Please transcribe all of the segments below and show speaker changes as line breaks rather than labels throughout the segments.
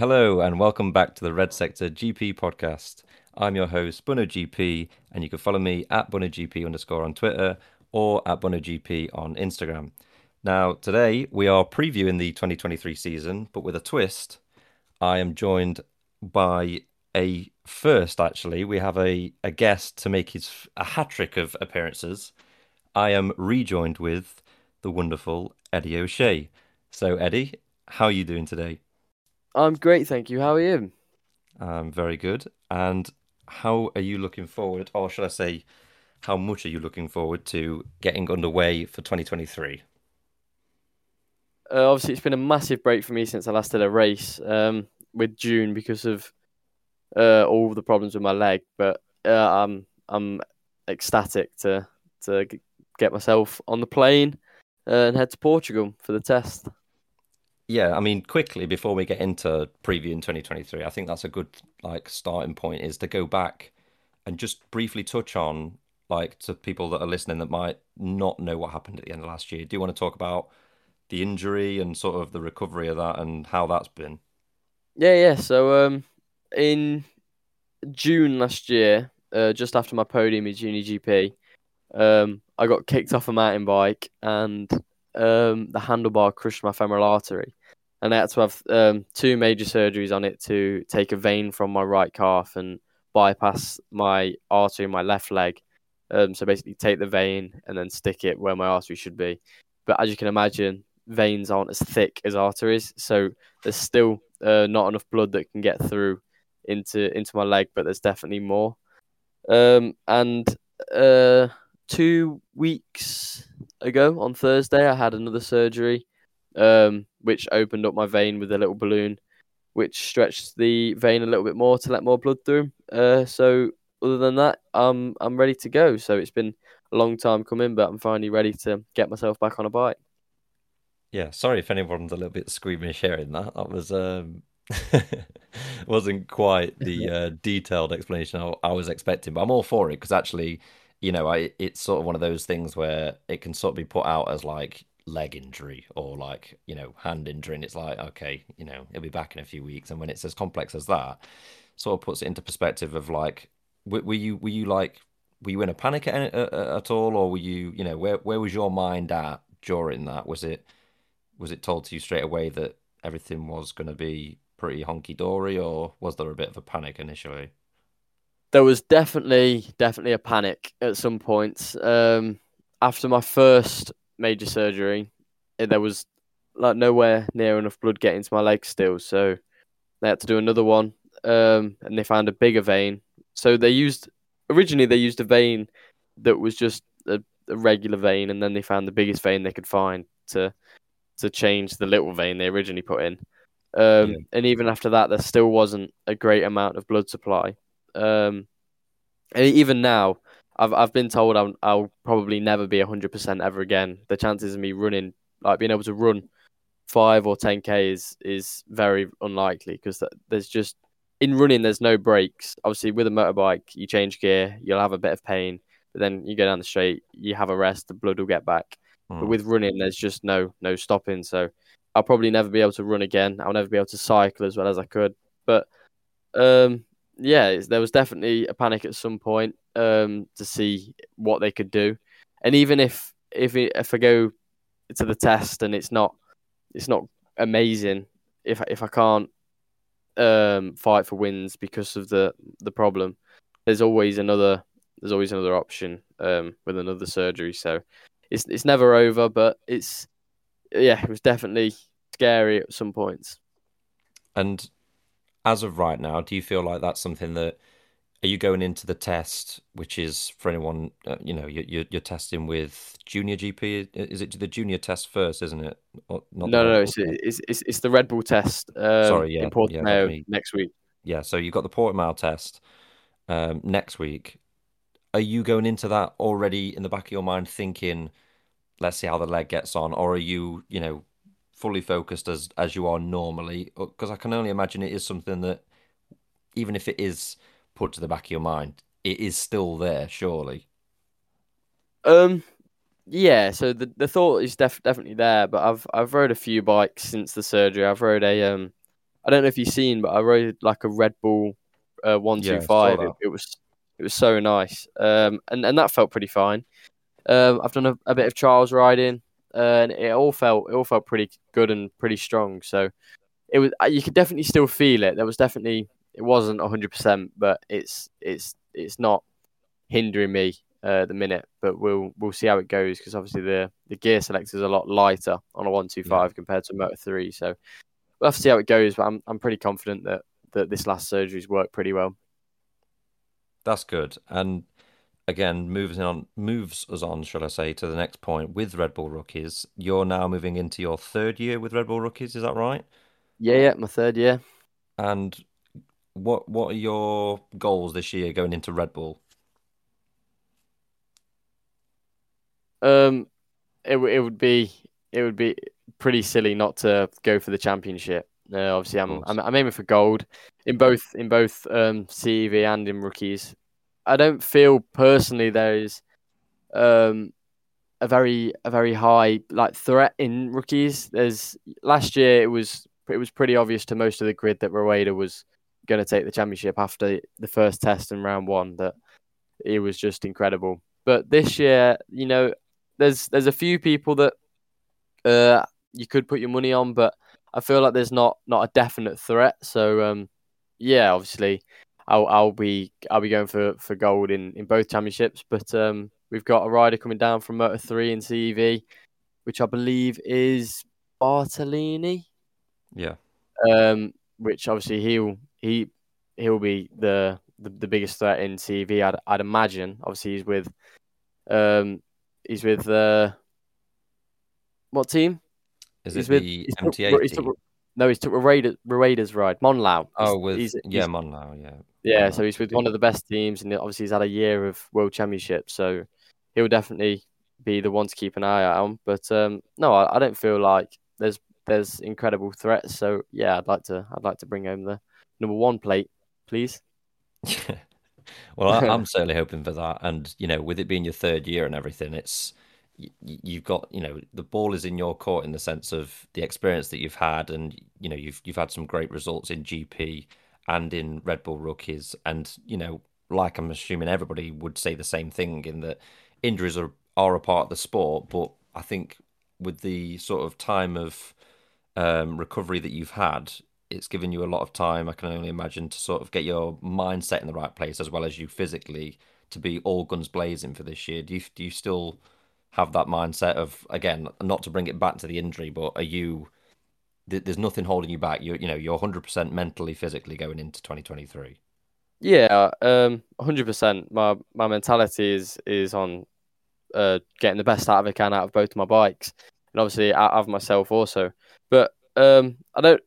Hello and welcome back to the Red Sector GP podcast. I'm your host, Bunno GP, and you can follow me at BunnoGP underscore on Twitter or at BunnoGP on Instagram. Now, today we are previewing the 2023 season, but with a twist. I am joined by a first, actually. We have a, a guest to make his a hat trick of appearances. I am rejoined with the wonderful Eddie O'Shea. So, Eddie, how are you doing today?
I'm great, thank you. How are you?
Um, very good. And how are you looking forward, or should I say, how much are you looking forward to getting underway for 2023?
Uh, obviously, it's been a massive break for me since I last did a race um, with June because of uh, all the problems with my leg. But uh, I'm I'm ecstatic to to get myself on the plane uh, and head to Portugal for the test.
Yeah, I mean, quickly before we get into previewing 2023, I think that's a good like starting point is to go back and just briefly touch on like to people that are listening that might not know what happened at the end of last year. Do you want to talk about the injury and sort of the recovery of that and how that's been?
Yeah, yeah. So um, in June last year, uh, just after my podium at Junior GP, um, I got kicked off a mountain bike and um, the handlebar crushed my femoral artery and I had to have um, two major surgeries on it to take a vein from my right calf and bypass my artery in my left leg. Um, so basically, take the vein and then stick it where my artery should be. But as you can imagine, veins aren't as thick as arteries, so there's still uh, not enough blood that can get through into into my leg. But there's definitely more. Um, and uh, two weeks ago on Thursday, I had another surgery um, which opened up my vein with a little balloon, which stretched the vein a little bit more to let more blood through. Uh, so other than that, um, I'm ready to go. So it's been a long time coming, but I'm finally ready to get myself back on a bike.
Yeah, sorry if anyone's a little bit squeamish hearing that. That was um, wasn't quite the uh, detailed explanation I, I was expecting, but I'm all for it because actually, you know, I it's sort of one of those things where it can sort of be put out as like leg injury or like you know hand injury and it's like okay you know he'll be back in a few weeks. And when it's as complex as that sort of puts it into perspective of like were, were you were you like were you in a panic at, at all or were you you know where where was your mind at during that? Was it was it told to you straight away that everything was going to be pretty honky dory or was there a bit of a panic initially?
There was definitely definitely a panic at some points. Um after my first major surgery, there was like nowhere near enough blood getting to my leg still, so they had to do another one. Um, and they found a bigger vein. So they used originally they used a vein that was just a, a regular vein, and then they found the biggest vein they could find to to change the little vein they originally put in. Um, yeah. And even after that, there still wasn't a great amount of blood supply. Um, and even now, I've I've been told I'll, I'll probably never be hundred percent ever again. The chances of me running, like being able to run five or ten k, is is very unlikely because there's just in running there's no breaks. Obviously, with a motorbike, you change gear, you'll have a bit of pain, but then you go down the straight, you have a rest, the blood will get back. Mm. But with running, there's just no no stopping. So I'll probably never be able to run again. I'll never be able to cycle as well as I could. But um, yeah, there was definitely a panic at some point um, to see what they could do, and even if if it, if I go to the test and it's not it's not amazing, if if I can't um, fight for wins because of the the problem, there's always another there's always another option um, with another surgery. So it's it's never over, but it's yeah, it was definitely scary at some points.
And as of right now, do you feel like that's something that are you going into the test, which is for anyone, uh, you know, you're, you're testing with junior GP? Is it the junior test first, isn't it?
no, no, no it's, it's, it's, it's, the Red Bull test. Um, Sorry, yeah, in Portimao yeah, next week.
Yeah, so you've got the Portimao test um, next week. Are you going into that already in the back of your mind thinking, let's see how the leg gets on? Or are you, you know, fully focused as as you are normally because I can only imagine it is something that even if it is put to the back of your mind it is still there surely
um yeah so the the thought is def- definitely there but I've I've rode a few bikes since the surgery I've rode a um I don't know if you've seen, but I rode like a Red Bull uh, one two five. It was it was so nice, um, and and that felt pretty fine. Um, I've done a, a, bit of trials riding, uh, and it all felt it all felt pretty good and pretty strong. So it was you could definitely still feel it. There was definitely it wasn't hundred percent, but it's it's it's not hindering me uh, the minute. But we'll we'll see how it goes because obviously the the gear selector is a lot lighter on a one two five compared to a Moto three. So we'll have to see how it goes. But I'm I'm pretty confident that that this last surgery's worked pretty well.
That's good. And again, moves on moves us on, shall I say, to the next point with Red Bull rookies. You're now moving into your third year with Red Bull rookies. Is that right?
Yeah, yeah, my third year.
And what what are your goals this year going into Red Bull?
Um, it it would be it would be pretty silly not to go for the championship. Uh, obviously, I'm, I'm, I'm aiming for gold in both in both um, CEV and in rookies. I don't feel personally there is um, a very a very high like threat in rookies. There's last year it was it was pretty obvious to most of the grid that Rueda was going to take the championship after the first test in round one. That it was just incredible. But this year, you know, there's there's a few people that uh, you could put your money on, but I feel like there's not not a definite threat. So um, yeah, obviously, I'll I'll be I'll be going for, for gold in, in both championships. But um, we've got a rider coming down from Moto Three in CEV, which I believe is Bartolini.
Yeah.
Um, which obviously he'll he he'll be the the, the biggest threat in TV. I'd I'd imagine. Obviously, he's with um he's with uh what team?
Is he's it with, the MT8?
Took, no, he's took Rueda, Rueda's ride. Monlau.
Oh, with he's, yeah, he's, Monlau, yeah.
Yeah, so he's with one of the best teams, and obviously he's had a year of World Championship, so he'll definitely be the one to keep an eye out on. But um, no, I, I, don't feel like there's there's incredible threats. So yeah, I'd like to I'd like to bring home the number one plate, please.
well, I, I'm certainly hoping for that, and you know, with it being your third year and everything, it's you've got you know the ball is in your court in the sense of the experience that you've had and you know you've you've had some great results in GP and in Red Bull rookies. And you know like I'm assuming everybody would say the same thing in that injuries are are a part of the sport. But I think with the sort of time of um, recovery that you've had it's given you a lot of time I can only imagine to sort of get your mindset in the right place as well as you physically to be all guns blazing for this year do you do you still have that mindset of again not to bring it back to the injury, but are you? There's nothing holding you back. You you know you're 100 percent mentally, physically going into 2023.
Yeah, um, 100 percent. My my mentality is is on uh, getting the best out of I can out of both my bikes, and obviously out of myself also. But um, I don't.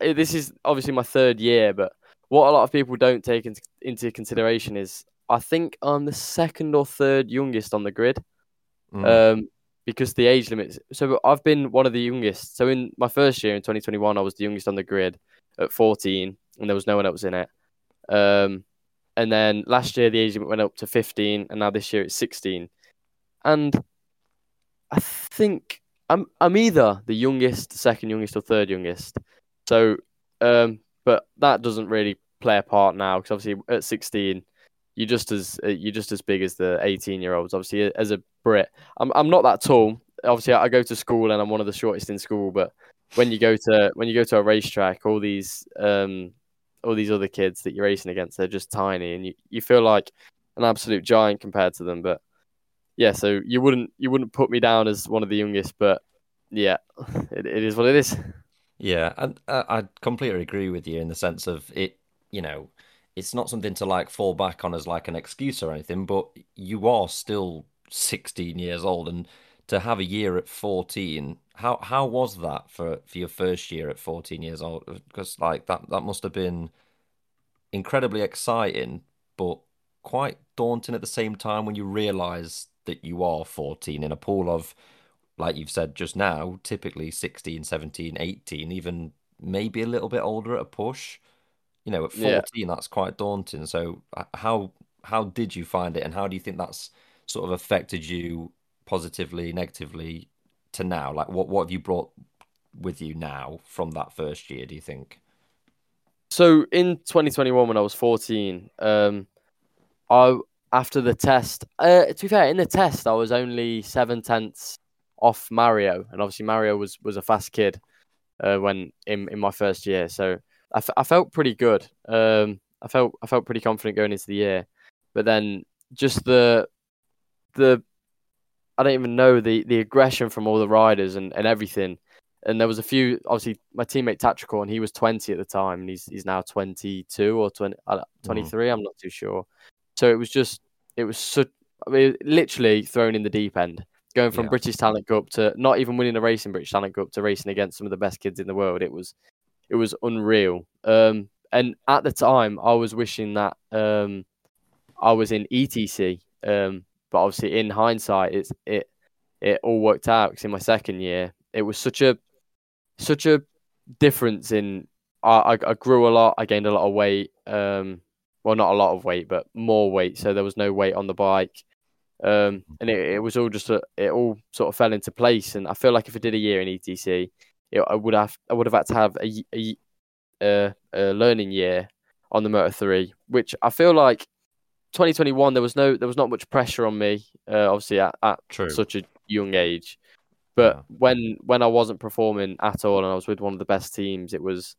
This is obviously my third year, but what a lot of people don't take into, into consideration is I think I'm the second or third youngest on the grid mm. um, because the age limits. So I've been one of the youngest. So in my first year in 2021, I was the youngest on the grid at 14, and there was no one else in it. Um, and then last year the age limit went up to 15, and now this year it's 16. And I think I'm I'm either the youngest, second youngest, or third youngest. So, um, but that doesn't really play a part now because obviously at 16 you're just as uh, you're just as big as the 18 year olds. Obviously, as a Brit, I'm I'm not that tall. Obviously, I go to school and I'm one of the shortest in school. But when you go to when you go to a racetrack, all these um all these other kids that you're racing against, they're just tiny, and you, you feel like an absolute giant compared to them. But yeah, so you wouldn't you wouldn't put me down as one of the youngest, but yeah, it, it is what it is.
Yeah, and uh, I completely agree with you in the sense of it. You know, it's not something to like fall back on as like an excuse or anything, but you are still 16 years old and to have a year at 14 how how was that for for your first year at 14 years old because like that that must have been incredibly exciting but quite daunting at the same time when you realize that you are 14 in a pool of like you've said just now typically 16 17 18 even maybe a little bit older at a push you know, at 14, yeah. that's quite daunting. So, how how did you find it, and how do you think that's sort of affected you positively, negatively to now? Like, what what have you brought with you now from that first year? Do you think?
so in 2021 when I was 14, um, I after the test, uh, to be fair, in the test I was only seven tenths off Mario, and obviously Mario was was a fast kid uh, when in in my first year, so I, f- I felt pretty good. Um, I felt I felt pretty confident going into the year, but then just the the I don't even know the the aggression from all the riders and, and everything. And there was a few obviously my teammate Tatrical and he was 20 at the time and he's he's now 22 or 20, uh, 23 mm. I'm not too sure. So it was just it was so I mean, literally thrown in the deep end going from yeah. British Talent Cup to not even winning a race in British Talent Cup to racing against some of the best kids in the world. It was it was unreal. Um, and at the time, I was wishing that um, I was in ETC. Um, but obviously, in hindsight, it's it it all worked out because in my second year, it was such a such a difference in. I, I grew a lot. I gained a lot of weight. Um, well, not a lot of weight, but more weight. So there was no weight on the bike. Um, and it, it was all just a, it all sort of fell into place. And I feel like if I did a year in ETC, it, I would have I would have had to have a, a, a, a learning year on the Moto Three, which I feel like 2021 there was no there was not much pressure on me, uh, obviously at, at such a young age. But yeah. when when I wasn't performing at all and I was with one of the best teams, it was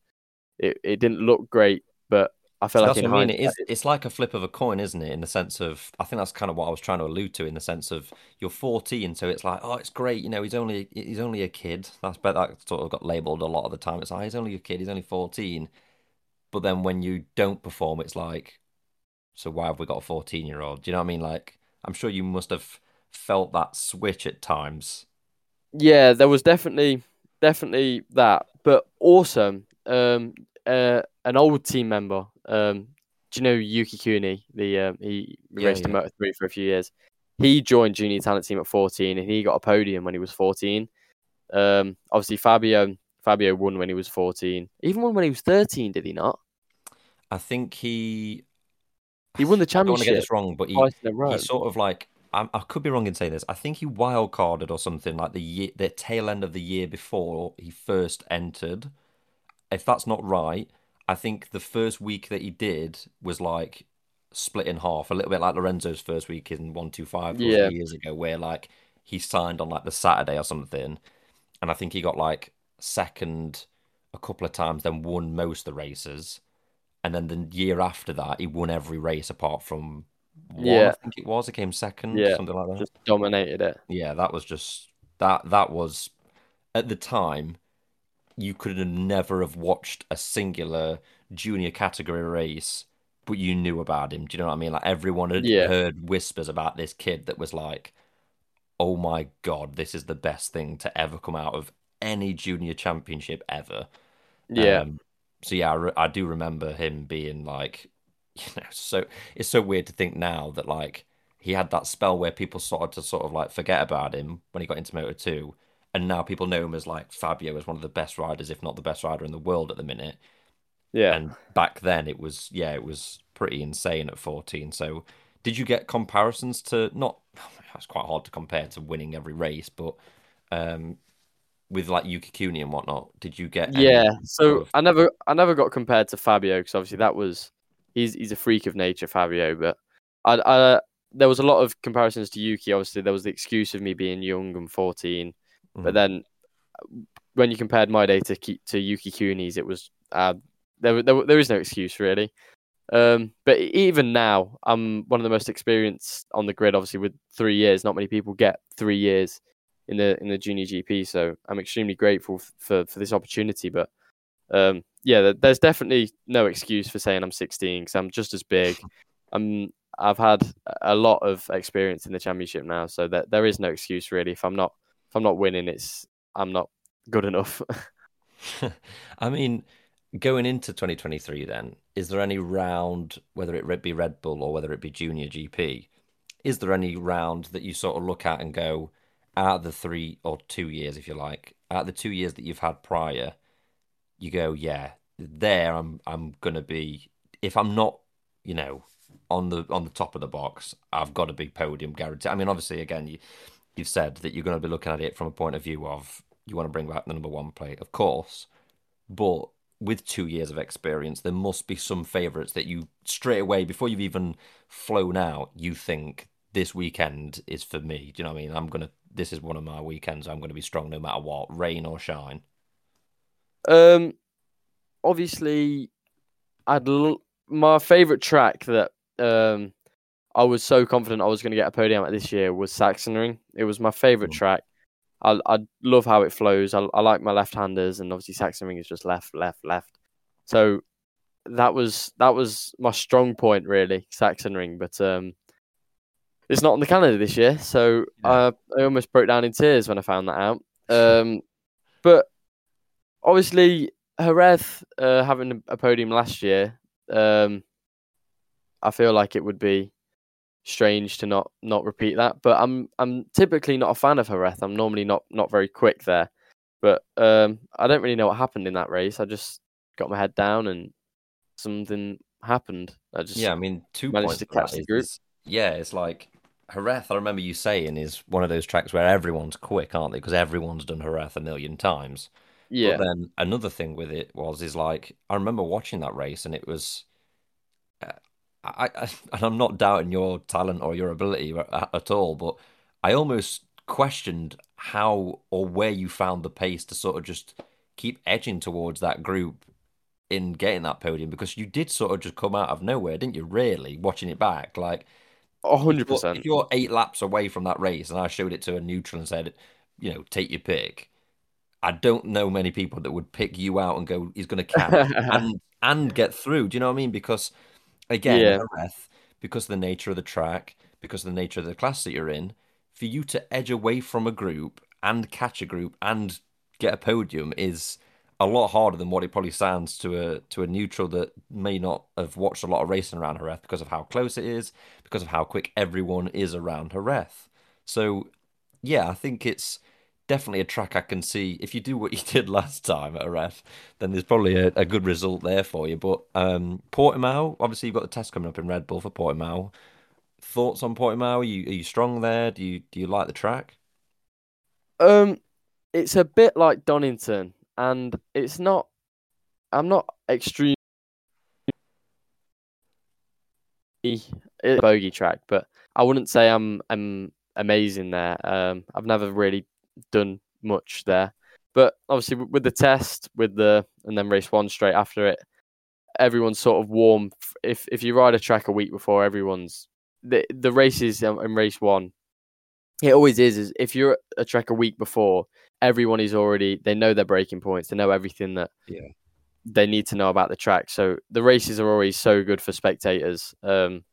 it, it didn't look great, but I feel so like
that's what I mean. It is, it's like a flip of a coin, isn't it? In the sense of, I think that's kind of what I was trying to allude to. In the sense of, you're 14, so it's like, oh, it's great. You know, he's only he's only a kid. That's but that sort of got labelled a lot of the time. It's like he's only a kid. He's only 14. But then when you don't perform, it's like, so why have we got a 14 year old? Do you know what I mean? Like, I'm sure you must have felt that switch at times.
Yeah, there was definitely definitely that, but awesome. Um, uh, an old team member. Um, do you know Yuki Kunii? The um, he yeah, raced yeah. a Moto Three for a few years. He joined junior talent team at 14, and he got a podium when he was 14. Um, obviously Fabio Fabio won when he was 14. Even won when he was 13, did he not?
I think he
he won the championship. I don't want to
get this wrong, but he, he sort of like I, I could be wrong in saying this. I think he wild carded or something like the year, the tail end of the year before he first entered if that's not right, I think the first week that he did was like split in half, a little bit like Lorenzo's first week in one two five yeah. years ago, where like he signed on like the Saturday or something, and I think he got like second a couple of times, then won most of the races, and then the year after that he won every race apart from one, yeah. I think it was. It came second, yeah, something like that.
Just dominated it.
Yeah, that was just that. That was at the time you could have never have watched a singular junior category race, but you knew about him. Do you know what I mean? Like everyone had yeah. heard whispers about this kid that was like, "Oh my god, this is the best thing to ever come out of any junior championship ever."
Yeah. Um,
so yeah, I, re- I do remember him being like, you know, so it's so weird to think now that like he had that spell where people started to sort of like forget about him when he got into Moto Two and now people know him as like Fabio as one of the best riders, if not the best rider in the world at the minute.
Yeah.
And back then it was yeah, it was pretty insane at 14. So did you get comparisons to not that's quite hard to compare to winning every race, but um with like Yuki Kunii and whatnot, did you get
Yeah. So of... I never I never got compared to Fabio because obviously that was he's he's a freak of nature, Fabio, but I I there was a lot of comparisons to Yuki. Obviously, there was the excuse of me being young and 14. Mm. But then when you compared my day to to Yuki Kunii's, it was uh, there, there there is no excuse really. Um, but even now, I'm one of the most experienced on the grid. Obviously, with three years, not many people get three years in the in the junior GP. So I'm extremely grateful for for this opportunity. But um, yeah, there's definitely no excuse for saying I'm 16 because I'm just as big. I'm I've had a lot of experience in the championship now, so that there is no excuse really if I'm not if I'm not winning, it's I'm not good enough.
I mean, going into 2023, then is there any round, whether it be Red Bull or whether it be Junior GP, is there any round that you sort of look at and go, out of the three or two years, if you like, out the two years that you've had prior, you go, yeah, there I'm I'm gonna be. If I'm not, you know, on the on the top of the box, I've got a big podium guarantee. I mean, obviously, again, you you've said that you're going to be looking at it from a point of view of you want to bring back the number one plate, of course, but with two years of experience, there must be some favourites that you straight away, before you've even flown out, you think this weekend is for me. Do you know what I mean? I'm gonna. This is one of my weekends. I'm gonna be strong no matter what, rain or shine.
Um, obviously, I'd l- my favorite track that um I was so confident I was going to get a podium at this year was Sachsenring. It was my favorite track. I I love how it flows. I, I like my left-handers, and obviously Sachsenring is just left, left, left. So that was that was my strong point, really, Sachsenring. But um, it's not on the calendar this year, so
Yeah.
uh, I almost broke down in tears when I found that out. Um, but obviously, Jerez uh, having a podium last year, um, I feel like it would be strange to not not repeat that. But I'm I'm typically not a fan of Jerez. I'm normally not not very quick there. But um, I don't really know what happened in that race. I just got my head down and something happened. I just
Yeah, I mean, two
managed
points
to catch the group.
is- yeah, it's like Jerez. I remember you saying is one of those tracks where everyone's quick, aren't they? Because everyone's done Jerez a million times.
yeah.
But then another thing with it was is like I remember watching that race and it was, I, I and I'm not doubting your talent or your ability at, at all, but I almost questioned how or where you found the pace to sort of just keep edging towards that group in getting that podium because you did sort of just come out of nowhere, didn't you? Really watching it back, like
hundred
you're,
percent.
if you're eight laps away from that race and I showed it to a neutral and said, you know, take your pick, I don't know many people that would pick you out and go, he's going to catch and and get through. Do you know what I mean? Because again,
Yeah.
Because of the nature of the track, because of the nature of the class that you're in, for you to edge away from a group and catch a group and get a podium is a lot harder than what it probably sounds to a to a neutral that may not have watched a lot of racing around Jerez because of how close it is, because of how quick everyone is around Jerez. So yeah, I think it's definitely a track I can see. If you do what you did last time at Jerez, then there's probably a, a good result there for you. But um, Portimao, obviously you've got the test coming up in Red Bull for Portimao. Thoughts on Portimao? Are you are you strong there? Do you do you like the track?
Um, it's a bit like Donington, and it's not. I'm not extremely a bogey track, but I wouldn't say I'm I'm amazing there. Um, I've never really done much there, but obviously with the test, with the and then race one straight after it, everyone's sort of warm. If if you ride a track a week before, everyone's the the races um, in race one. It always is. Is if you're a track a week before, everyone is already they know their breaking points. They know everything that
Yeah.
they need to know about the track. So the races are always so good for spectators. Um,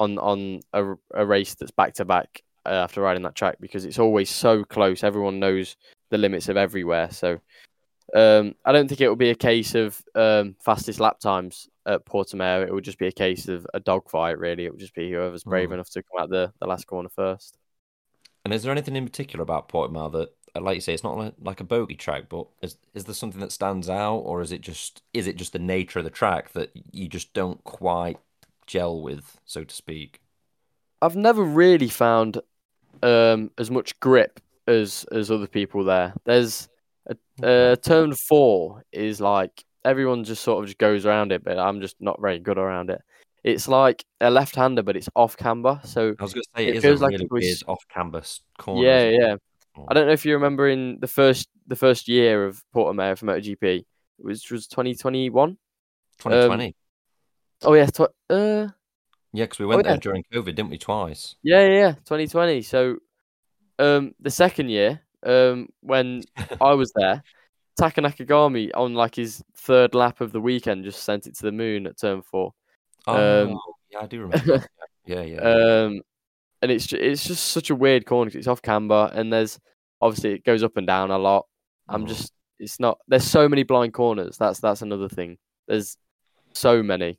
on on a, a race that's back to back after riding that track because it's always so close. Everyone knows the limits of everywhere. So um, I don't think it will be a case of um, fastest lap times at Portimao. It will just be a case of a dogfight. Really, it will just be whoever's brave
Mm.
enough to come out the, the last corner first.
And is there anything in particular about Portimao that, uh, like you say, it's not like, like a bogey track, but is is there something that stands out, or is it just is it just the nature of the track that you just don't quite gel with, so to speak?
I've never really found um, as much grip as as other people there. There's a, uh, turn four is like everyone just sort of just goes around it, but I'm just not very good around it. It's like a left-hander, but it's off camber. So
I was going to say
It
it is
feels like
really
it was-
off-camber corner.
yeah, yeah.
Oh.
I don't know if you remember in the first the first year of Portimao for MotoGP, which was 2021.
2020.
Oh yeah, tw- uh,
yeah, because we went
oh,
there
yeah.
during COVID, didn't we? Twice.
Yeah, yeah, yeah, 2020. So, um, the second year, um, when I was there, Taka Nakagami on like his third lap of the weekend just sent it to the moon at turn four.
Oh,
Um,
yeah, I do remember. Yeah, yeah.
Um, and it's ju- it's just such a weird corner 'cause it's off camber and there's obviously it goes up and down a lot. I'm
Mm.
just it's not there's so many blind corners. That's that's another thing. There's so many.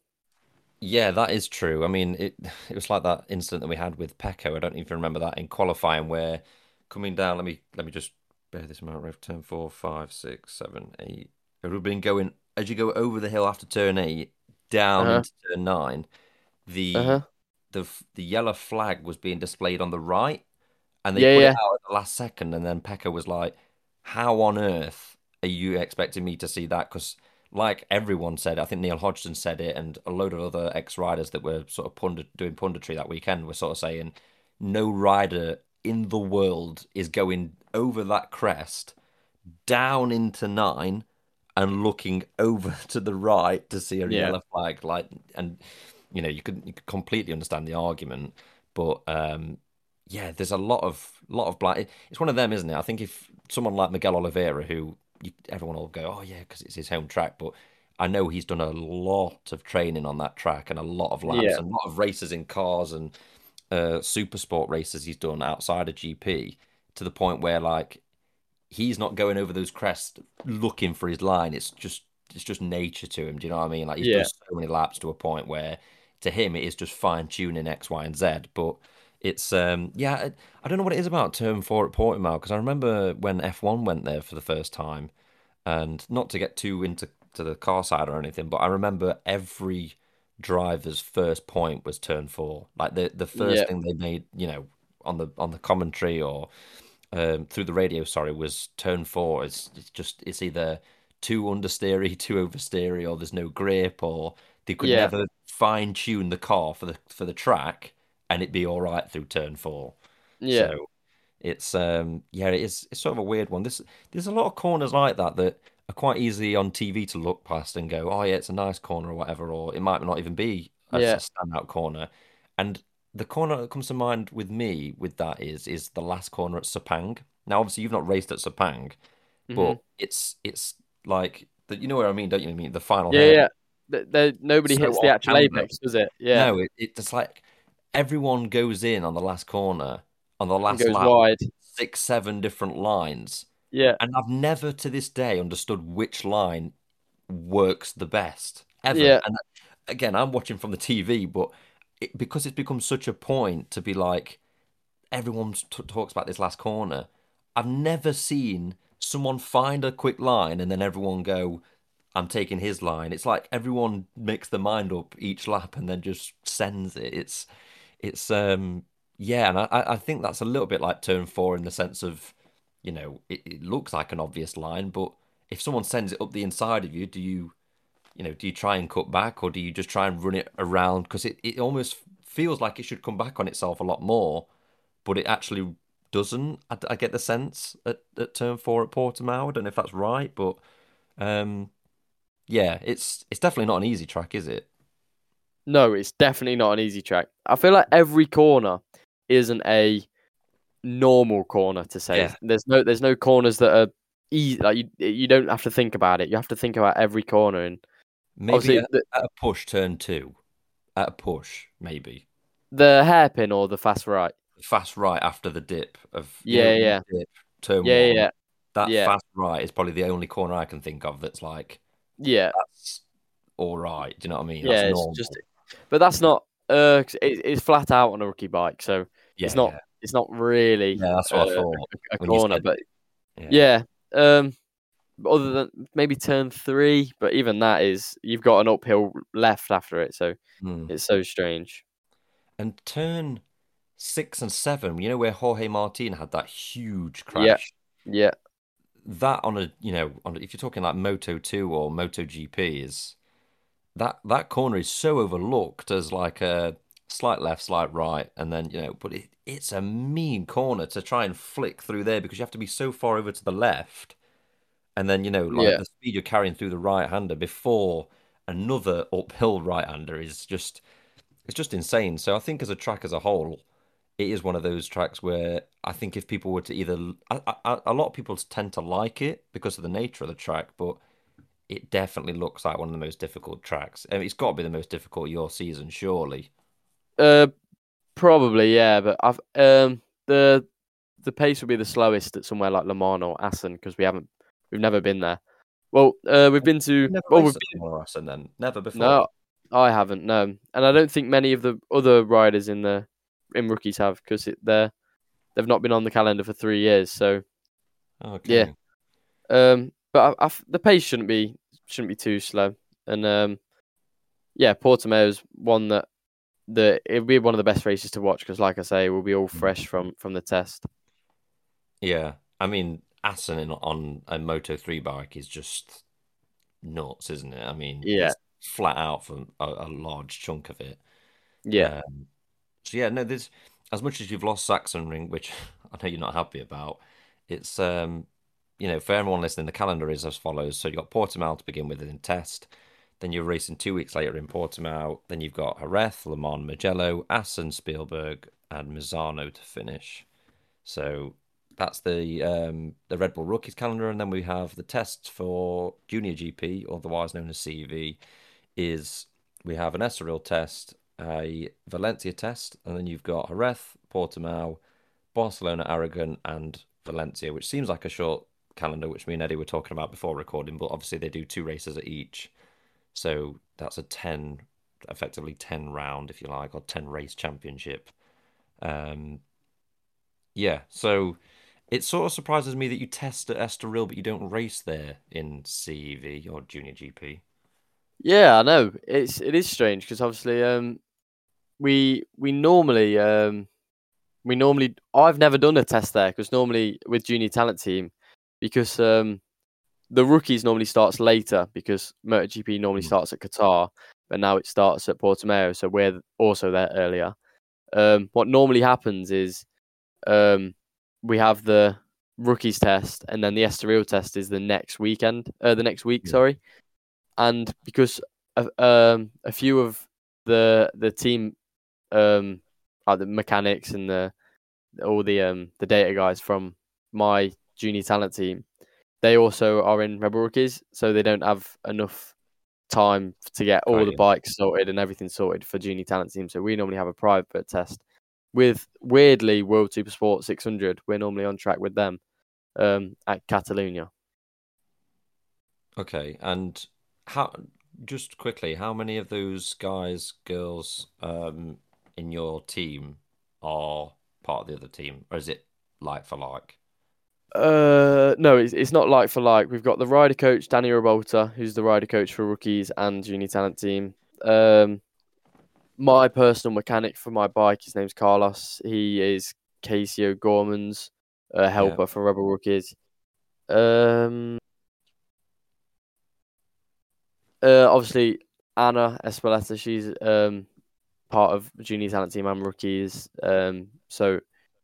Yeah, that is true. I mean, it it was like that incident that we had with Pecco. I don't even remember that in qualifying where coming down. Let me let me just bear this in mind. Right, turn four, five, six, seven, eight. It would have been going as you go over the hill after turn eight, down
Uh-huh.
into turn nine. The
Uh-huh.
the the yellow flag was being displayed on the right, and they
Yeah,
put
yeah.
it out at the last second. And then Pecco was like, "How on earth are you expecting me to see that?" Because like everyone said, I think Neil Hodgson said it, and a load of other ex riders that were sort of pundit, doing punditry that weekend were sort of saying, no rider in the world is going over that crest, down into nine, and looking over to the right to see a
Yeah.
yellow flag. Like, and you know, you could you could completely understand the argument, but um, yeah, there's a lot of lot of blind. It's one of them, isn't it? I think if someone like Miguel Oliveira, who you, everyone will go, oh yeah, because it's his home track, but I know he's done a lot of training on that track and a lot of laps
Yeah.
and a lot of races in cars and uh, super sport races he's done outside of GP to the point where like he's not going over those crests looking for his line. It's just it's just nature to him. Do you know what I mean? Like he's
Yeah.
done so many laps to a point where to him it is just fine tuning X, Y, and Z. But it's um yeah, I, I don't know what it is about turn four at Portimao because I remember when F1 went there for the first time, and not to get too into to the car side or anything, but I remember every driver's first point was turn four. Like the the first
Yeah.
thing they made, you know, on the on the commentary or um, through the radio, sorry, was turn four. It's, it's just it's either too understeery, too oversteery, or there's no grip, or they could
Yeah.
never fine tune the car for the for the track, and it'd be all right through turn four.
Yeah.
So it's um yeah, it is it's sort of a weird one. This there's a lot of corners like that that are quite easy on TV to look past and go, oh yeah, it's a nice corner or whatever, or it might not even be a,
Yeah.
standout corner. And the corner that comes to mind with me with that is is the last corner at Sepang. Now, obviously, you've not raced at Sepang,
Mhm.
but it's it's like the, you know what I mean, don't you? I mean the final
Yeah,
hair.
yeah. Th- there- nobody
So
hits the actual apex, does it? Yeah.
No, it, it's like everyone goes in on the last corner on the last lap,
wide.
six, seven different lines.
Yeah.
And I've never to this day understood which line works the best ever.
Yeah.
And again, I'm watching from the TV, but it, because it's become such a point to be like, everyone t- talks about this last corner. I've never seen someone find a quick line and then everyone go, I'm taking his line. It's like everyone makes their mind up each lap and then just sends it. It's, it's, um, yeah, and I, I think that's a little bit like turn four in the sense of, you know, it, it looks like an obvious line, but if someone sends it up the inside of you, do you, you know, do you try and cut back or do you just try and run it around? Because it, it almost feels like it should come back on itself a lot more, but it actually doesn't. I, I get the sense at, at turn four at Portimao. I don't know if that's right, but um, yeah, it's it's definitely not an easy track, is it?
No, it's definitely not an easy track. I feel like every corner isn't a normal corner to say.
Yeah.
There's no there's no corners that are easy. Like you you don't have to think about it. You have to think about every corner. And
Maybe at,
the,
at a push, turn two. At a push, maybe.
the hairpin or the fast right.
Fast right after the dip of you
Yeah,
know,
yeah.
dip, turn
Yeah,
one.
yeah,
That
yeah.
fast right is probably the only corner I can think of that's like
yeah,
that's all right. Do you know what I mean?
yeah.
That's
It's just, but that's not. Uh, it, it's flat out on a rookie bike, so
yeah,
it's not.
yeah.
It's not really
Yeah, that's what I
uh,
thought.
a
you
corner, but
Yeah.
yeah. Um, other than maybe turn three, but even that is you've got an uphill left after it, so
Hmm.
it's so strange.
And turn six and seven, you know where Jorge Martin had that huge crash.
Yeah,
That on a you know on a, if you're talking like Moto two or Moto GP is that that corner is so overlooked as like a slight left, slight right, and then you know, but it, it's a mean corner to try and flick through there because you have to be so far over to the left, and then you know like
Yeah.
the speed you're carrying through the right hander before another uphill right hander is just it's just insane. So I think as a track as a whole, it is one of those tracks where I think if people were to either I, I, a lot of people tend to like it because of the nature of the track, but it definitely looks like one of the most difficult tracks. I mean, it's got to be the most difficult your season, surely.
uh, probably yeah, but I've um the the pace would be the slowest at somewhere like Le Mans or Assen because we haven't we've never been there. Well, uh, we've been to
Never
well, we've
at Morris and then never before.
No, I haven't. No, and I don't think many of the other riders in the in rookies have because they're they've not been on the calendar for three years. So,
Okay.
yeah, um, but I, I the pace shouldn't be shouldn't be too slow. And um, yeah, Portimao is one that the it'll be one of the best races to watch because, like I say, we'll be all fresh from from the test.
Yeah. I mean, Assen in, on a Moto 3 bike is just nuts, isn't it? I mean,
Yeah.
flat out for a, a large chunk of it.
Yeah.
Um, so yeah, no, there's as much as you've lost Sachsenring, which I know you're not happy about. It's um, you know, for everyone listening, the calendar is as follows. So you've got Portimao to begin with in test. Then you're racing two weeks later in Portimao. Then you've got Jerez, Le Mans, Mugello, Assen, Spielberg, and Misano to finish. So that's the um, the Red Bull Rookies calendar, and then we have the tests for Junior GP, otherwise known as CV. Is we have an Estoril test, a Valencia test, and then you've got Jerez, Portimao, Barcelona, Aragon, and Valencia, which seems like a short calendar, which me and Eddie were talking about before recording, but obviously they do two races at each. So that's a 10, effectively 10 round, if you like, or 10 race championship. Um, yeah, so it sort of surprises me that you test at Estoril, but you don't race there in CEV or Junior GP.
Yeah, I know. It's it is strange because obviously um we we normally um we normally I've never done a test there because normally with junior talent team because um the rookies normally starts later because MotoGP normally
Mm.
starts at Qatar, but now it starts at Portimao, so we're also there earlier. Um, what normally happens is um, we have the rookies test, and then the Estoril test is the next weekend, uh, the next week,
Yeah.
sorry. And because a, um, a few of the the team, um, like the mechanics and the all the um the data guys from my junior talent team, they also are in Red Bull Rookies, so they don't have enough time to get all
Got
the
you.
bikes sorted and everything sorted for junior talent team. So we normally have a private test with weirdly World Super Sport 600. We're normally on track with them um, at Catalonia.
Okay, and how just quickly, how many of those guys, girls, um, in your team are part of the other team, or is it like for like?
Uh, no, it's, it's not like for like. We've got the rider coach Danny Robolta, who's the rider coach for rookies and junior talent team. Um, my personal mechanic for my bike, his name's Carlos. He is Casey O'Gorman's uh, helper for Red Bull Rookies. Um, uh, obviously Anna Espeleta, she's um part of junior talent team and rookies. Um, so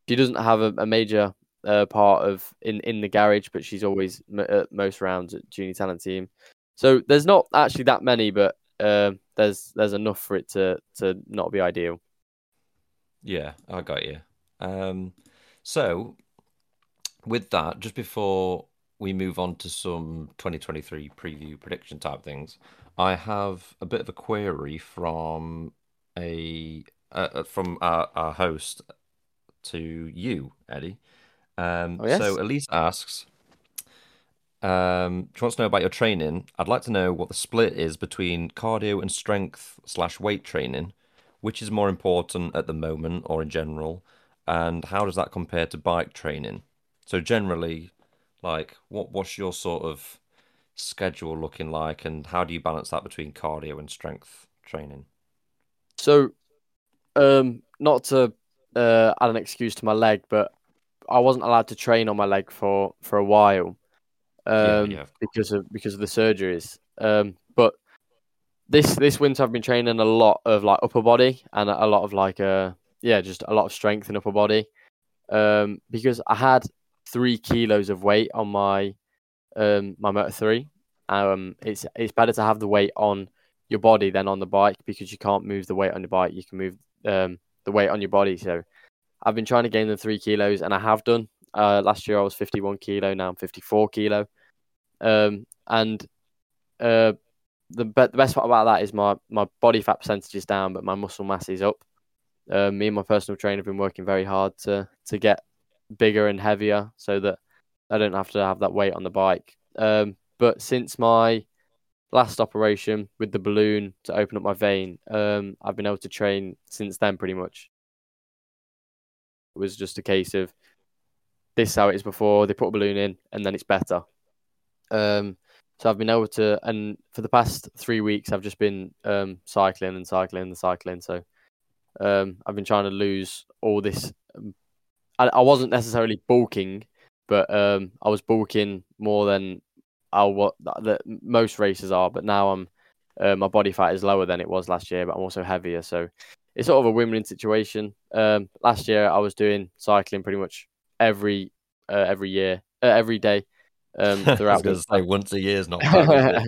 she doesn't have a, a major uh, part of in in the garage, but she's always m- at most rounds at junior talent team. So there's not actually that many, but uh, there's there's enough for it to to not be ideal.
Yeah, I got you. Um, so with that, just before we move on to some 2023 preview prediction type things, I have a bit of a query from a uh, from our, our host to you, Eddie. Um,
Oh, yes?
so Elise asks, um, she wants to know about your training. I'd like to know what the split is between cardio and strength slash weight training. Which is more important at the moment or in general? And how does that compare to bike training? So generally, like, what what's your sort of schedule looking like, and how do you balance that between cardio and strength training?
So, um, not to uh, add an excuse to my leg, but I wasn't allowed to train on my leg for for a while, um,
yeah, of
because of because of the surgeries. Um, but this this winter I've been training a lot of like upper body and a lot of like uh yeah, just a lot of strength in upper body. Um, because I had three kilos of weight on my um my Moto three. Um, it's it's better to have the weight on your body than on the bike because you can't move the weight on your bike. You can move um the weight on your body. So I've been trying to gain the three kilos, and I have done. Uh, last year I was 51 kilo. Now I'm 54 kilo. Um, and uh, the be- the best part about that is my my body fat percentage is down, but my muscle mass is up. Uh, me and my personal trainer have been working very hard to to get bigger and heavier, so that I don't have to have that weight on the bike. Um, but since my last operation with the balloon to open up my vein, um, I've been able to train since then pretty much. It was just a case of this is how it is before they put a balloon in, and then it's better. Um, so I've been able to, and for the past three weeks, I've just been um, cycling and cycling and cycling. So um, I've been trying to lose all this. Um, I, I wasn't necessarily bulking, but um, I was bulking more than how what that most races are. But now I'm uh, my body fat is lower than it was last year, but I'm also heavier, so it's sort of a win-win situation. Um, last year I was doing cycling pretty much every uh, every year, uh, every day. Um, throughout
I was say once a year is not
uh,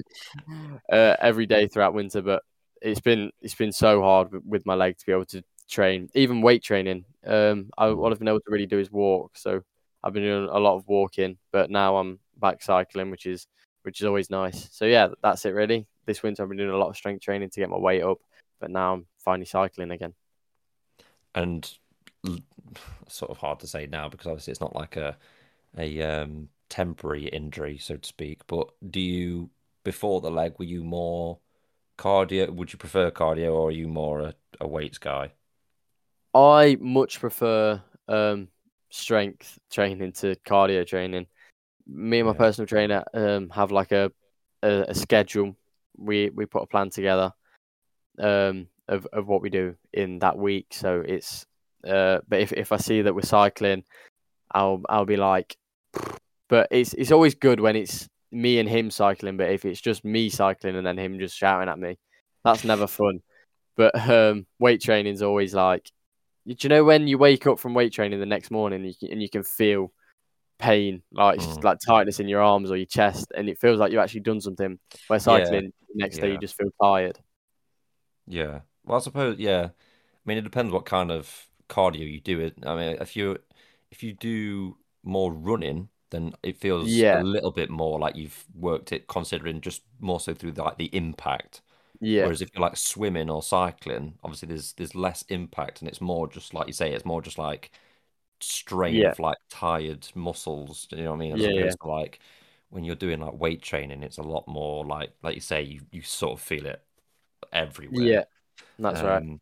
every day throughout winter, but it's been it's been so hard with my leg to be able to train, even weight training. Um, I, all I've been able to really do is walk, so I've been doing a lot of walking, but now I'm back cycling, which is which is always nice. So yeah, that's it really. This winter I've been doing a lot of strength training to get my weight up, but now I'm finally cycling again.
And sort of hard to say now because obviously it's not like a a um, temporary injury, so to speak. But do you before the leg were you more cardio? Would you prefer cardio, or are you more a, a weights guy?
I much prefer um, strength training to cardio training. Me and my yeah. personal trainer um, have like a, a, a schedule. We we put a plan together um, of of what we do in that week. So it's uh, but if if I see that we're cycling, I'll I'll be like, but it's it's always good when it's me and him cycling. But if it's just me cycling and then him just shouting at me, that's never fun. But um, weight training is always like, do you know when you wake up from weight training the next morning and you can, and you can feel pain, like mm. like tightness in your arms or your chest, and it feels like you've actually done something. Where cycling, yeah. next yeah. day you just feel tired.
Yeah. Well, I suppose. Yeah. I mean, it depends what kind of cardio you do it. I mean, if you if you do more running, then it feels yeah. a little bit more like you've worked it, considering just more so through the, like the impact.
Yeah.
Whereas if you're like swimming or cycling, obviously there's there's less impact, and it's more just like you say, it's more just like strain yeah. of like tired muscles. You know what I mean? As
yeah, opposed
yeah. to like when you're doing like weight training, it's a lot more like like you say, you you sort of feel it everywhere.
Yeah, that's um, right.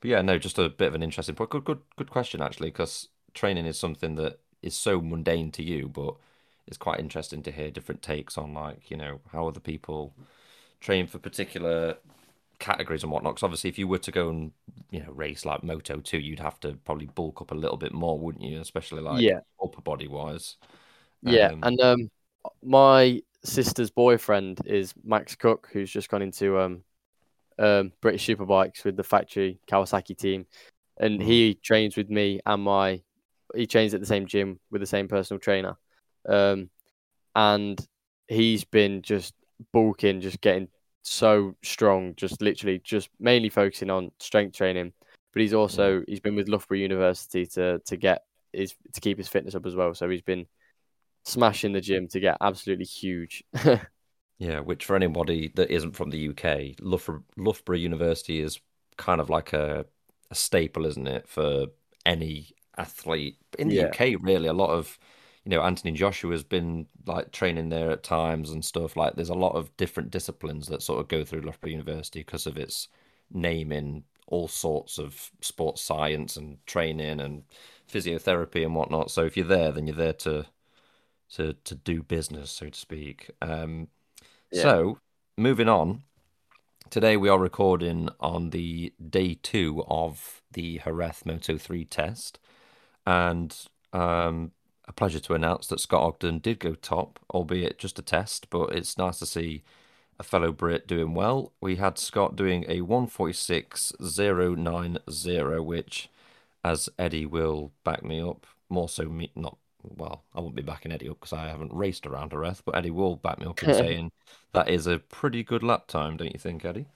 But yeah, no, just a bit of an interesting point. Good, good, good question actually, because training is something that is so mundane to you, but it's quite interesting to hear different takes on like you know how other people train for particular categories and whatnot. Because obviously, if you were to go and you know race like Moto two, you'd have to probably bulk up a little bit more, wouldn't you? Especially like
yeah.
upper body wise.
Yeah, um, and um, my sister's boyfriend is Max Cook, who's just gone into um um, British Superbikes with the factory Kawasaki team, and mm. he trains with me and my he trains at the same gym with the same personal trainer, um, and he's been just bulking, just getting so strong, just literally just mainly focusing on strength training. But he's also he's been with Loughborough University to to get his to keep his fitness up as well. So he's been smashing the gym to get absolutely huge.
Yeah, which for anybody that isn't from the UK, Loughborough, Loughborough University is kind of like a, a staple, isn't it, for any athlete in the yeah. UK? Really, a lot of you know Anthony Joshua has been like training there at times and stuff. Like, there's a lot of different disciplines that sort of go through Loughborough University because of its name in all sorts of sports science and training and physiotherapy and whatnot. So if you're there, then you're there to to to do business, so to speak. Um, so, moving on. Today we are recording on the day two of the Jerez Moto 3 test. And um, a pleasure to announce that Scott Ogden did go top, albeit just a test, but it's nice to see a fellow Brit doing well. We had Scott doing a 146.090, which, as Eddie will back me up, more so me, not well, I won't be backing Eddie up because I haven't raced around Jerez, but Eddie will back me up in saying that is a pretty good lap time, don't you think, Eddie?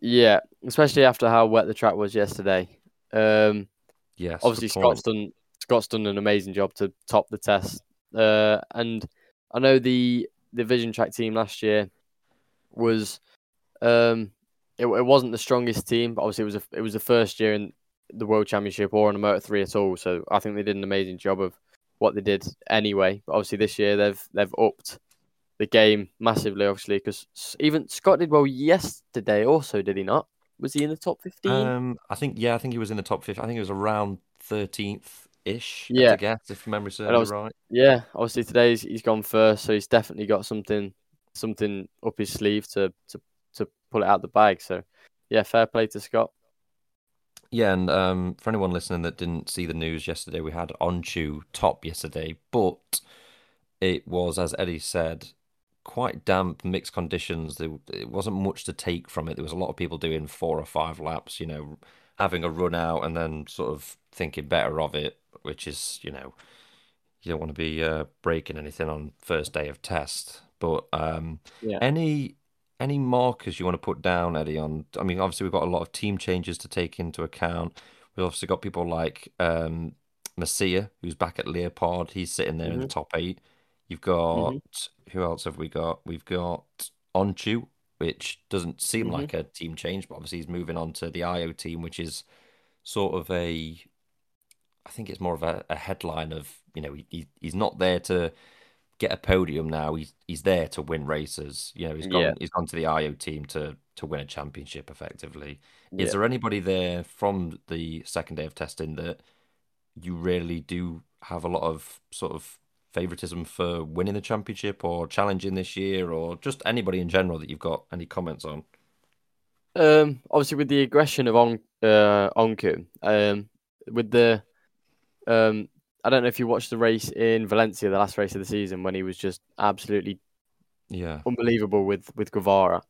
Yeah, especially after how wet the track was yesterday. Um,
yes,
obviously Scott's done Scott's done an amazing job to top the test, uh, and I know the the Vision Track team last year was um, it, it wasn't the strongest team, but obviously it was a, it was the first year in the World Championship or on a Moto Three at all. So I think they did an amazing job of what they did anyway. But obviously this year they've they've upped the game massively, obviously, because even Scott did well yesterday. Also, did he not? Was he in the top fifteen?
Um, I think yeah, I think he was in the top fifteen. I think it was around thirteenth ish.
Yeah,
I guess if memory serves right.
Yeah, obviously today he's, he's gone first, so he's definitely got something something up his sleeve to to to pull it out the bag. So yeah, fair play to Scott.
Yeah, and um, for anyone listening that didn't see the news yesterday, we had Öncü top yesterday, but it was, as Eddie said, quite damp, mixed conditions. There, it wasn't much to take from it. There was a lot of people doing four or five laps, you know, having a run out and then sort of thinking better of it, which is, you know, you don't want to be uh, breaking anything on first day of test. But um,
Yeah.
any any markers you want to put down, Eddie? On, I mean, obviously we've got a lot of team changes to take into account. We've obviously got people like um, Masia, who's back at Leopard. He's sitting there in the
Mhm.
top eight. You've got
Mhm.
who else have we got? We've got Öncü, which doesn't seem
Mhm.
like a team change, but obviously he's moving on to the Ajo team, which is sort of a, I think it's more of a, a headline of, you know, he, he's not there to get a podium now. He's he's there to win races. You know, he's gone
Yeah.
he's gone to the Ajo team to to win a championship effectively. Is
Yeah.
there anybody there from the second day of testing that you really do have a lot of sort of favoritism for winning the championship or challenging this year or just anybody in general that you've got any comments on?
Um, obviously with the aggression of On uh Öncü, um, with the um, I don't know if you watched the race in Valencia, the last race of the season, when he was just absolutely
Yeah.
unbelievable with with Guevara.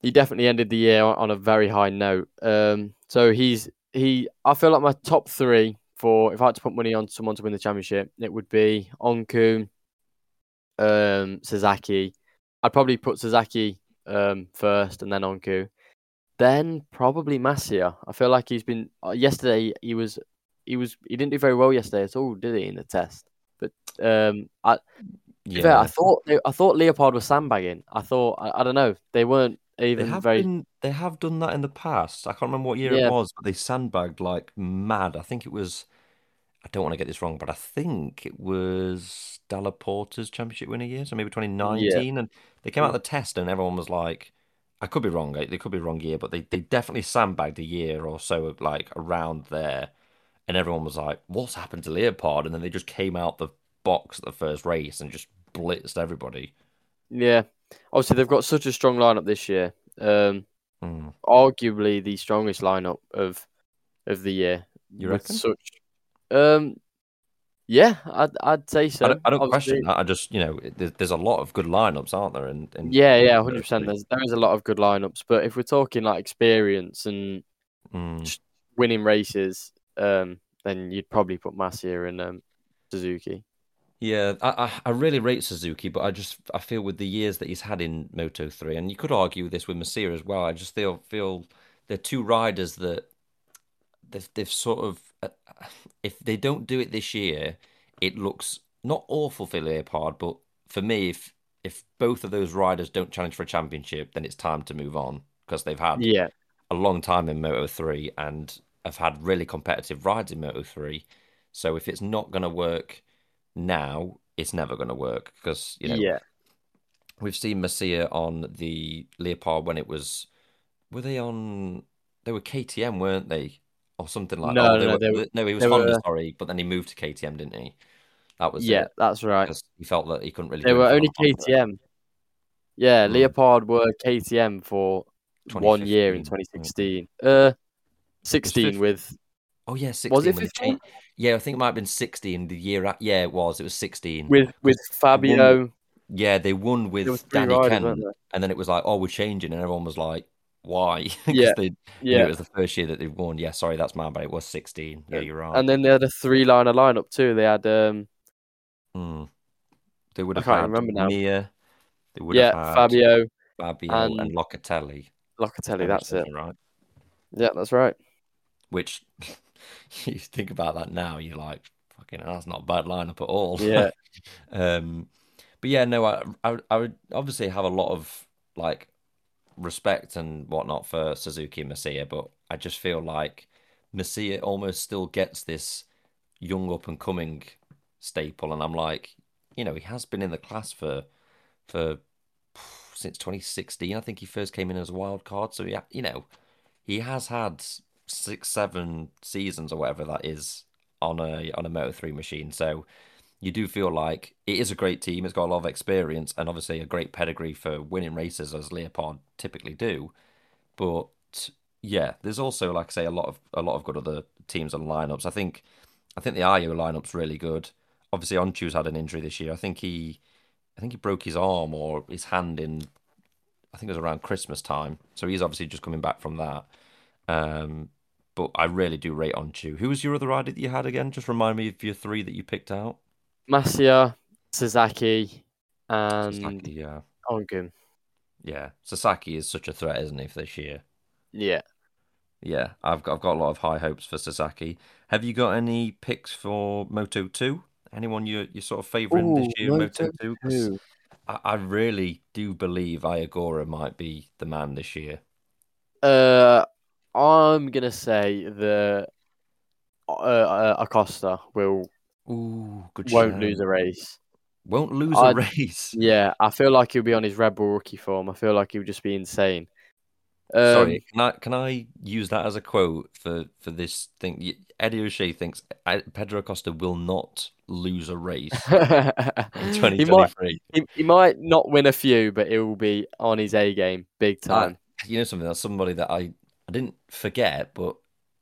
He definitely ended the year on, on a very high note. Um, so he's he. I feel like my top three for if I had to put money on someone to win the championship, it would be Öncü, um, Sasaki. I'd probably put Sasaki um first and then Öncü, then probably Masia. I feel like he's been uh, yesterday. He was he was he didn't do very well yesterday at all, did he in the test? But um, I be fair, I thought they, I thought Leopard was sandbagging. I thought I, I don't know. They weren't
They
even
have
very.
been they have done that in the past. I can't remember what year
Yeah.
it was, but they sandbagged like mad. I think it was I don't want to get this wrong, but I think it was Dalla Porta's championship winner year, so maybe
Yeah,
2019. And they came out of the test and everyone was like, I could be wrong, they could be wrong year, but they, they definitely sandbagged a year or so like around there. And everyone was like, what's happened to Leopard? And then they just came out the box at the first race and just blitzed everybody.
yeah. Obviously, they've got such a strong lineup this year. Um,
Hmm.
arguably the strongest lineup of of the year
You reckon?
such. Um, yeah, I'd I'd say
I
so.
don't, I don't question that. I just, you know, there's, there's a lot of good lineups, aren't there? And,
yeah, yeah, hundred percent. There's there is a lot of good lineups, but if we're talking like experience and
Mm.
winning races, um, then you'd probably put Masia and um, Suzuki.
Yeah, I, I I really rate Suzuki, but I just I feel with the years that he's had in Moto 3, and you could argue this with Masia as well. I just feel feel they're two riders that they've they've sort of uh, if they don't do it this year, it looks not awful for Leopard, but for me, if if both of those riders don't challenge for a championship, then it's time to move on because they've had
Yeah,
a long time in Moto 3 and have had really competitive rides in Moto 3. So if it's not going to work now, it's never going to work because, you know,
yeah.
we've seen Masia on the Leopard when it was, were they on, they were KTM, weren't they? Or something like,
No,
oh,
no,
they
no,
were,
were
no, he was Honda,
were
sorry, but then he moved to KTM, didn't he? That was
yeah,
it
that's right.
because he felt that he couldn't really
They were only. KTM. Yeah,
Mm,
Leopard were KTM for one year in
2015.
2016. Uh,
It was
16
fif-
with
Oh yeah, sixteen.
was
16
it 15.
Yeah, I think it might have been 16 the year. At, yeah, it was. It was 16
with with
because they won.
Fabio.
Yeah, they won with Danny
riders,
Kent, and then it was like, oh, we're changing, and everyone was like, why?
Yeah,
they
yeah.
it was the first year that they'd won. Yeah, sorry, that's my bad. It was 16. Yeah,
And
you're right.
and then they had a three liner lineup too. They had um
Mm. They would
I
have
can't
had
remember now.
Mir. They would have
Yeah,
had
Fabio
Fabio
and
and Locatelli,
Locatelli. That's it.
right.
Yeah, that's right.
Which you think about that now, you're like, fucking, that's not a bad lineup at all.
Yeah,
Um, but yeah, no, I, I would- I would obviously have a lot of like respect and whatnot for Suzuki and Masia, but I just feel like Masia almost still gets this young up and coming staple, and I'm like, you know, he has been in the class for for since 2016. I think he first came in as a wild card, so yeah, you know, he has had six, seven seasons or whatever that is on a on a Moto 3 machine. So you do feel like it is a great team. It's got a lot of experience and obviously a great pedigree for winning races, as Leopard typically do. But yeah, there's also, like I say, a lot of a lot of good other teams and lineups. I think I think the Ajo lineup's really good. Obviously, Öncü's had an injury this year. I think he I think he broke his arm or his hand in. I think it was around Christmas time, so he's obviously just coming back from that. Um, but I really do rate Öncü. Who was your other rider that you had again? Just remind me of your three that you picked out.
Masia, Sasaki, and
Sasaki, yeah,
Öncü.
yeah. Sasaki is such a threat, isn't he, for this year?
Yeah.
Yeah, I've got I've got a lot of high hopes for Sasaki. Have you got any picks for Moto Two? Anyone you you sort of favouring this year, Moto
Moto
Two? 'Cause
Two.
I, I really do believe Ai Ogura might be the man this year.
Uh, I'm gonna say the uh, uh, Acosta will
Ooh, good
won't
shout.
lose a race.
Won't lose
I-
a race.
Yeah, I feel like he'll be on his Red Bull rookie form. I feel like he'll just be insane. Um,
Sorry, can I can I use that as a quote for for this thing? Eddie O'Shea thinks Pedro Acosta will not lose a race in
he might
2023.
he, he might not win a few, but he will be on his A game big time.
You know something? That's somebody that I I didn't forget, but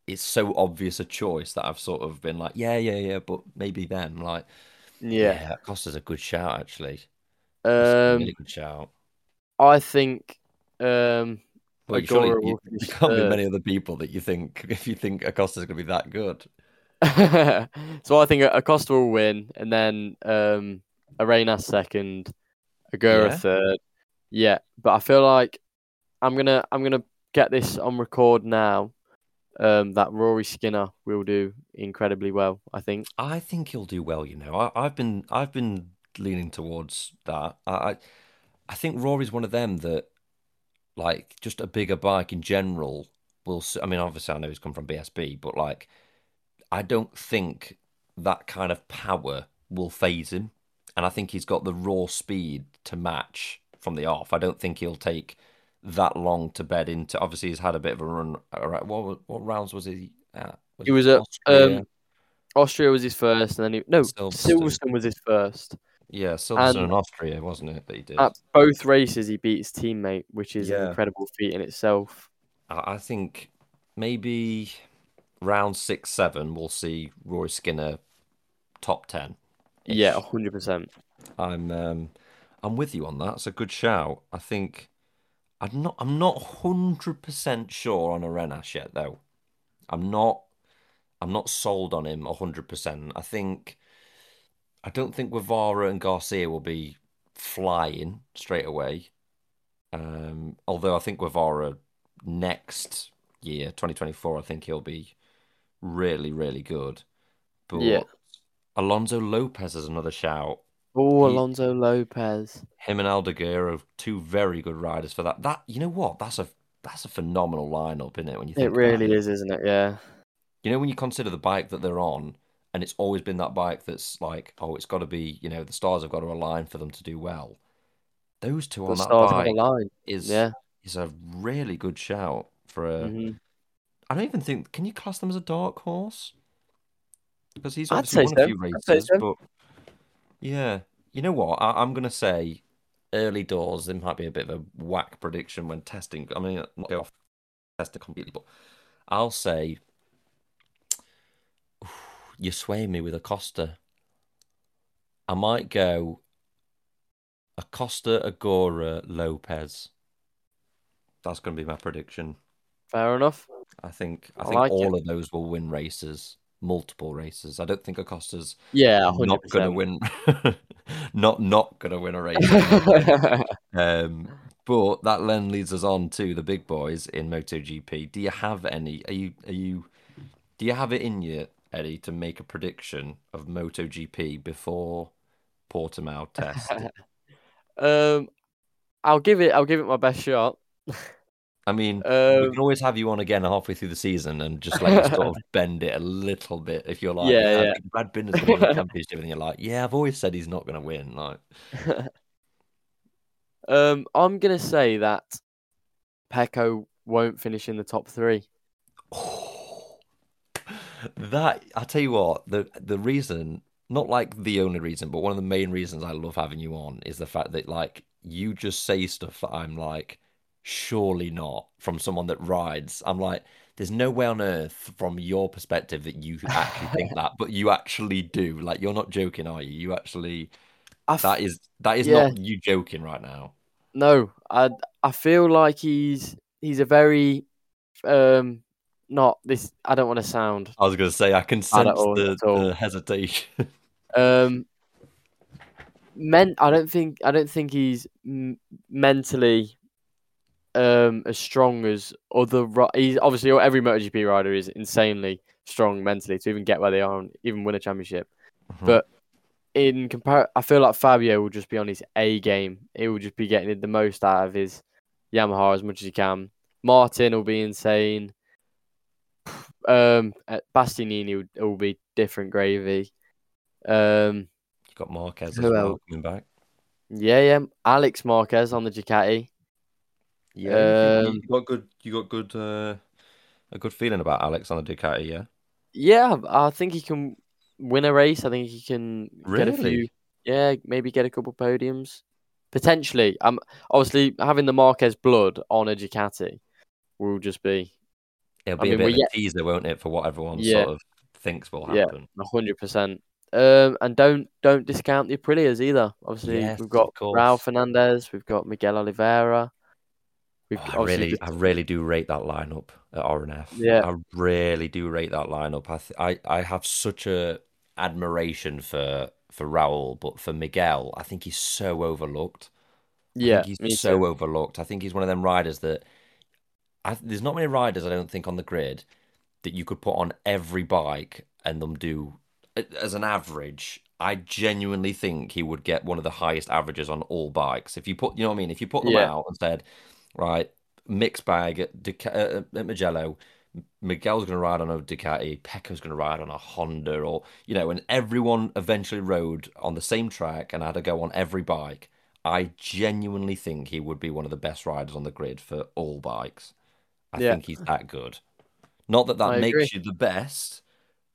it's so obvious a choice that I've sort of been like, yeah, yeah, yeah, but maybe them. Like,
yeah.
yeah, Acosta's a good shout actually.
Um,
really good shout.
I think um
Well, surely you, there can't be many other people that you think if you think Acosta's going to be that good.
so I think Acosta will win, and then um, Arenas second, Ogura
Yeah.
third. Yeah, but I feel like I'm gonna I'm gonna get this on record now. Um, that Rory Skinner will do incredibly well. I think.
I think he'll do well. You know, I, I've been I've been leaning towards that. I I think Rory's one of them that, like, just a bigger bike in general will. I mean, obviously, I know he's come from BSB, but like, I don't think that kind of power will phase him, and I think he's got the raw speed to match from the off. I don't think he'll take that long to bed into. Obviously, he's had a bit of a run. All right, what what rounds was he at?
He was at,
Austria?
um, Austria was his first, and then he no
Silverstone.
Silverstone was his first.
Yeah, Silverstone
And-
in Austria, wasn't it, that he did?
At both races, he beat his teammate, which is
Yeah.
an incredible feat in itself.
I I think maybe round six, seven, we'll see Rory Skinner top ten.
Yeah, hundred percent.
I'm um, I'm with you on that. It's a good shout. I think I'm not I'm not hundred percent sure on Arenas yet though. I'm not I'm not sold on him hundred percent. I think I don't think Guevara and Garcia will be flying straight away. Um, although I think Guevara next year, 2024, I think he'll be really, really good. But
Yeah.
Alonso Lopez is another shout.
Oh, Alonso Lopez.
Him and Aldeguer are two very good riders for that. That you know what? That's a that's a phenomenal lineup, isn't it? When you think
It really is, isn't it? Yeah.
You know, when you consider the bike that they're on, and it's always been that bike that's like, oh, it's got to be, you know, the stars have got to align for them to do well. Those two
The
on that
stars
bike is
Yeah.
is a really good shout for a.
Mhm.
I don't even think can you class them as a dark horse? Because he's obviously won a
so.
few races,
so.
but yeah, you know what? I, I'm gonna say early doors. There might be a bit of a whack prediction when testing. I mean, not go off testing completely, but I'll say you sway me with Acosta. I might go Acosta, Ogura, Lopez. That's going to be my prediction.
Fair enough.
I think I
I
think
like
all of those will win races, multiple races. I don't think Acosta's
Yeah,
not going to win, not not going to win a race. um, but that then leads us on to the big boys in MotoGP. Do you have any? Are you are you? Do you have it in you, Eddie, to make a prediction of MotoGP before Portimao test?
um, I'll give it. I'll give it my best shot.
I mean, we
Um,
can always have you on again halfway through the season and just you sort of bend it a little bit if you're like,
Yeah,
yeah, Brad Binder's going to win the championship, and you're like, yeah, I've always said he's not going to win. Like,
um, I'm gonna say that Pecco won't finish in the top three.
that I tell you what, the the reason, not like the only reason, but one of the main reasons I love having you on is the fact that like you just say stuff that I'm like, surely not from someone that rides. I'm like, there's no way on earth from your perspective that you actually think that, but you actually do. Like you're not joking, are you? You actually
f-
That is that is
Yeah.
not you joking right now.
no, I I feel like he's he's a very um not this. I don't want to sound
I was going to say I can sense the, the hesitation.
um. Men, I don't think I don't think he's m- mentally um as strong as other. ri- He's obviously every MotoGP rider is insanely strong mentally to even get where they are and even win a championship.
Mhm.
But in compar, I feel like Fabio will just be on his A game. He will just be getting the most out of his Yamaha as much as he can. Martin will be insane. Um, uh, Bastianini will, will be different gravy. Um,
you got Marquez as
Who
well
else?
coming back.
yeah, yeah. Alex Marquez on the Ducati.
Yeah, you,
Um,
you got good. You got good. Uh, a good feeling about Alex on the Ducati. Yeah.
Yeah, I think he can win a race. I think he can get a few. Yeah, maybe get a couple podiums. Potentially. Um, obviously having the Marquez blood on a Ducati will just be
It'll
I
be
mean,
a bit of
yet-
a teaser, won't it, for what everyone
Yeah.
sort of thinks will
Yeah.
happen.
a hundred percent. Um, and don't don't discount the Aprilias either. Obviously,
Yes,
we've got. Raul Fernandez, we've got Miguel Oliveira. We've
Oh, I really,
the-
I really do rate that lineup at RNF.
Yeah.
I really do rate that lineup. I, th- I, I have such a admiration for for Raul, but for Miguel, I think he's so overlooked. I
yeah,
he's so
too.
overlooked. I think he's one of them riders that I, there's not many riders I don't think on the grid that you could put on every bike and them do as an average. I genuinely think he would get one of the highest averages on all bikes. If you put, you know what I mean, if you put them
Yeah.
out and said, right, mixed bag at, Duca- uh, at Mugello, Miguel's going to ride on a Ducati, Pecco's going to ride on a Honda, or you know, and everyone eventually rode on the same track and had to go on every bike. I genuinely think he would be one of the best riders on the grid for all bikes. I
Yeah.
think he's that good. Not that that
I
makes
agree.
you the best,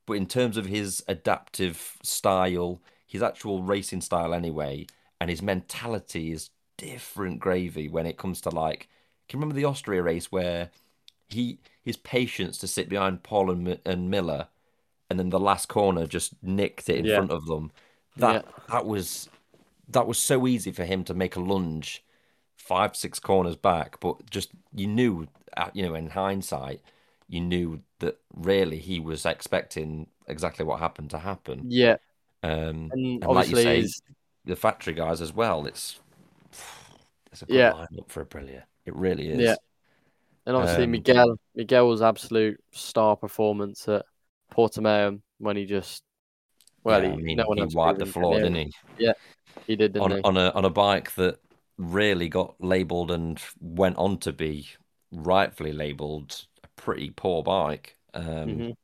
but in terms of his adaptive style, his actual racing style anyway, and his mentality is different gravy when it comes to like. Can you remember the Austria race where he his patience to sit behind Pol and, and Miller, and then the last corner just nicked it in
Yeah.
front of them. That that was that was so easy for him to make a lunge five six corners back, but just you knew, uh, you know, in hindsight, you knew that really he was expecting exactly what happened to happen.
Yeah,
Um,
and
and like you
obviously
say, the factory guys as well. It's it's a good
Yeah.
lineup for a Aprilia. It really is.
Yeah. And obviously
Um,
Miguel Miguel was absolute star performance at Portimao when he just well
Yeah,
he,
I mean,
no one
he wiped the floor, didn't he?
Yeah, He did,
On
he?
on a on a bike that really got labelled and went on to be rightfully labelled a pretty poor bike. Um,
Mhm.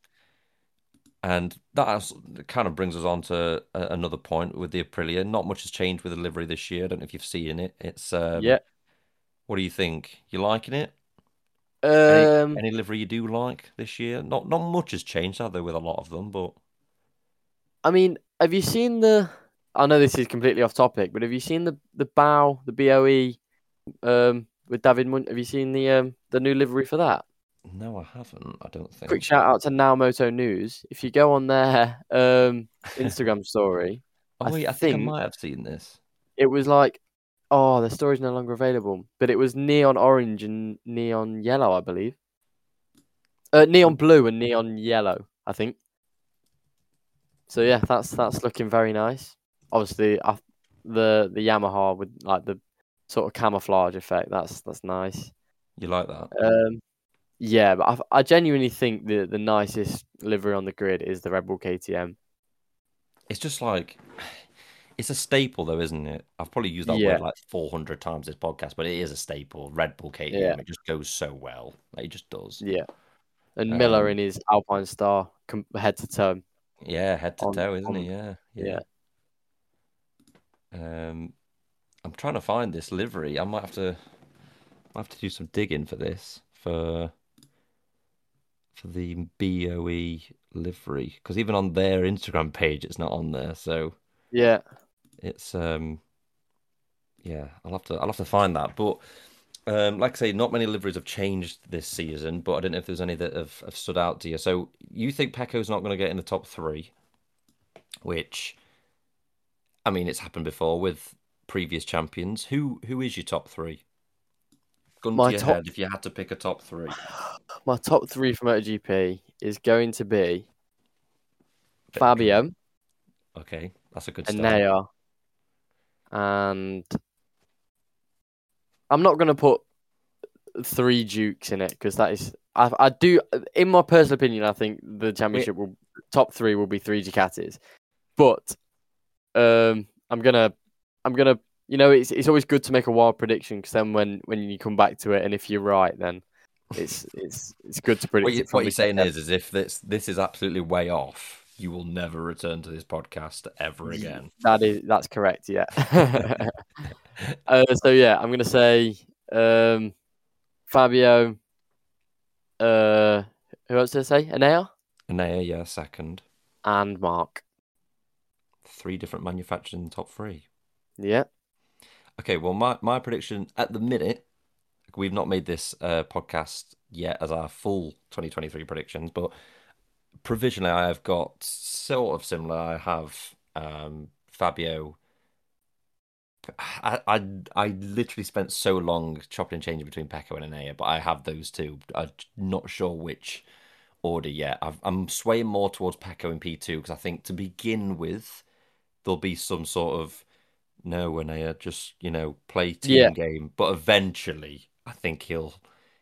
And that kind of brings us on to another point with the Aprilia. Not much has changed with the livery this year. I don't know if you've seen it. It's um,
Yeah.
What do you think? You liking it? Any,
Um,
any livery you do like this year? Not not much has changed, have there, with a lot of them, but
I mean, have you seen the? I know this is completely off topic, but have you seen the the bow the BOE um with David Mun? Have you seen the um the new livery for that?
No, I haven't. I don't think.
Quick shout out to Now Moto News. If you go on their um Instagram story,
Oh
I
wait, I think I might have seen this.
it was like, oh, the story's no longer available, but it was neon orange and neon yellow, I believe. Uh, neon blue and neon yellow, I think. So yeah, that's that's looking very nice. Obviously, the the Yamaha with like the sort of camouflage effect. That's that's nice.
You like that?
Um, yeah, but I, I genuinely think the the nicest livery on the grid is the Red Bull KTM.
It's just like it's a staple, though, isn't it? I've probably used that
Yeah.
word like 400 times this podcast, but it is a staple. Red Bull KTM,
Yeah.
it just goes so well. Like, it just does.
Yeah, and Miller
Um,
in his Alpine Star com- head to toe.
Yeah, head to
On-
toe, isn't
on-
he? Yeah,
Yeah.
Um, I'm trying to find this livery. I might have to, I have to do some digging for this for for the BOE livery because even on their Instagram page, it's not on there. So
Yeah.
it's um, yeah, I'll have to I'll have to find that. But um, like I say, not many liveries have changed this season. But I don't know if there's any that have, have stood out to you. So you think Pecco's not going to get in the top three, which I mean, it's happened before with previous champions. Who who is your top three? Gun
My
to your
top-
head if you had to pick a top three.
My top three from MotoGP is going to be
Bit
Fabio,
Okay, that's a good
and
start.
Naya, and I'm not going to put three Dukes in it because that is I, I do in my personal opinion I think the championship will top three will be three Ducatis, but um I'm gonna I'm gonna you know it's it's always good to make a wild prediction because then when when you come back to it and if you're right then it's it's it's good to predict
What, you,
it
what you're saying is, is if this this is absolutely way off, you will never return to this podcast ever again.
That is that's correct. Yeah. uh, so yeah, I'm gonna say um, Fabio. Uh, who else did I say? Enea
Naya, yeah, second.
and Marc.
Three different manufacturers in the top three.
Yeah.
Okay, well, my, my prediction at the minute, we've not made this uh, podcast yet as our full 2023 predictions, but provisionally I have got sort of similar. I have um, Fabio. I, I I literally spent so long chopping and changing between Pecco and Enea, but I have those two. I'm not sure which order yet. I've, I'm swaying more towards Pecco in P2 because I think to begin with, there'll be some sort of no, Enea, uh, just you know, play team
Yeah.
game. But eventually, I think he'll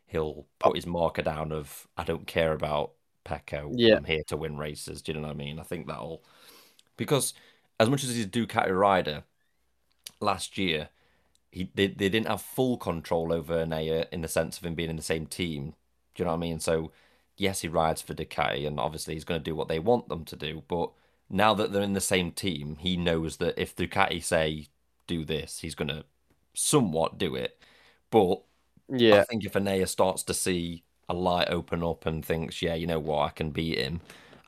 he'll put his marker down of I don't care about Pecco.
Yeah.
I'm here to win races. Do you know what I mean? I think that'll because as much as he's a Ducati rider, last year he they, they didn't have full control over Enea in the sense of him being in the same team. Do you know what I mean? So yes, he rides for Ducati, and obviously he's going to do what they want them to do. But now that they're in the same team, he knows that if Ducati say do this, he's going to somewhat do it. But
yeah, I
think if Enea starts to see a light open up and thinks, yeah, you know what, I can beat him,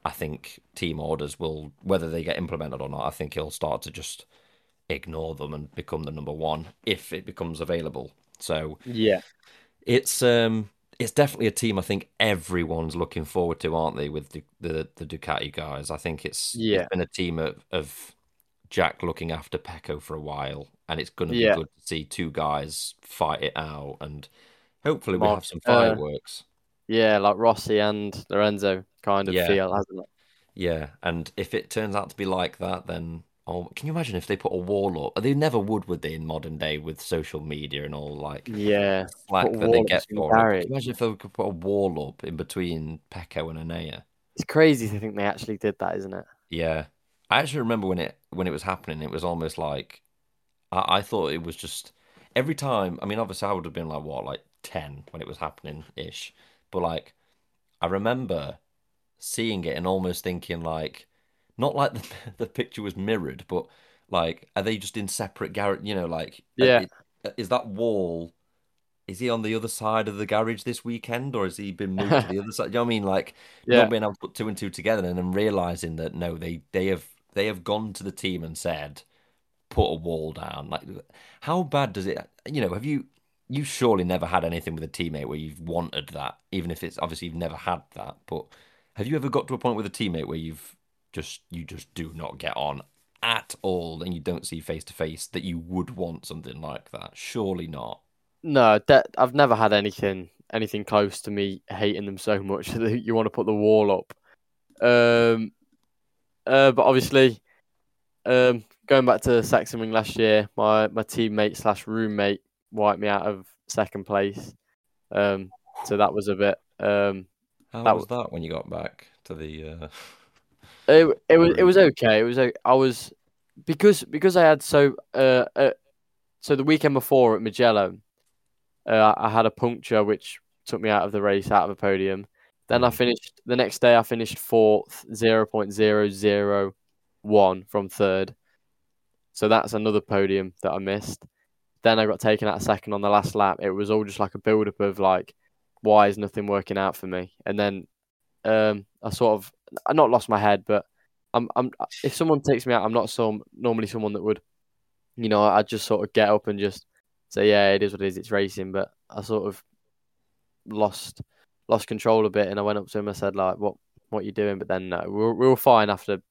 I think team orders will, whether they get implemented or not, I think he'll start to just ignore them and become the number one if it becomes available. So
Yeah.
it's um it's definitely a team I think everyone's looking forward to, aren't they? With the the, the Ducati guys, I think it's
Yeah.
it's been a team of, of Jack looking after Pecco for a while, and it's going to be
Yeah.
good to see two guys fight it out, and hopefully
we'll
have some
uh,
fireworks.
Yeah. Like Rossi and Lorenzo kind of
Yeah.
feel, hasn't it?
Yeah, and if it turns out to be like that, then oh, can you imagine if they put a wall up? They never would, would they, in modern day with social media and all like
Yeah.
slack that they get for it? Can you Imagine if they could put a wall up in between Pecco and Enea.
It's crazy to think they actually did that, isn't it?
Yeah, I actually remember when it when it was happening. It was almost like I, I thought it was just every time. I mean, obviously, I would have been like what, like ten when it was happening ish. But like, I remember seeing it and almost thinking like, not like the the picture was mirrored, but like, are they just in separate garage? You know, like, uh,
Yeah.
is that wall? Is he on the other side of the garage this weekend, or has he been moved to the other side? You know what I mean? Like,
Yeah.
not being able to put two and two together and then realizing that no, they they have they have gone to the team and said, put a wall down. Like, how bad does it? You know, have you you surely never had anything with a teammate where you've wanted that, even if it's obviously you've never had that. But have you ever got to a point with a teammate where you've just you just do not get on at all, and you don't see face to face that you would want something like that? Surely not.
No, that I've never had anything anything close to me hating them so much that you want to put the wall up. Um, uh, but obviously, um, going back to Sachsenring last year, my my teammate slash roommate wiped me out of second place. Um, so that was a bit. Um,
How
That
was that when you got back to the? Uh...
it it was it was okay. It was I was because because I had so uh, uh so the weekend before at Mugello, uh, I had a puncture which took me out of the race, out of the podium. Then I
Mhm.
finished the next day. I finished fourth, zero point zero zero one from third. So that's another podium that I missed. Then I got taken out second on the last lap. It was all just like a build up of like, why is nothing working out for me? And then um, I sort of I not lost my head, but I'm I'm if someone takes me out, I'm not some normally someone that would, you know, I just sort of get up and just say, yeah, it is what it is. It's racing, but I sort of lost lost control a bit, and I went up to him. I said, like, what what you doing? But then no, we were, we were fine after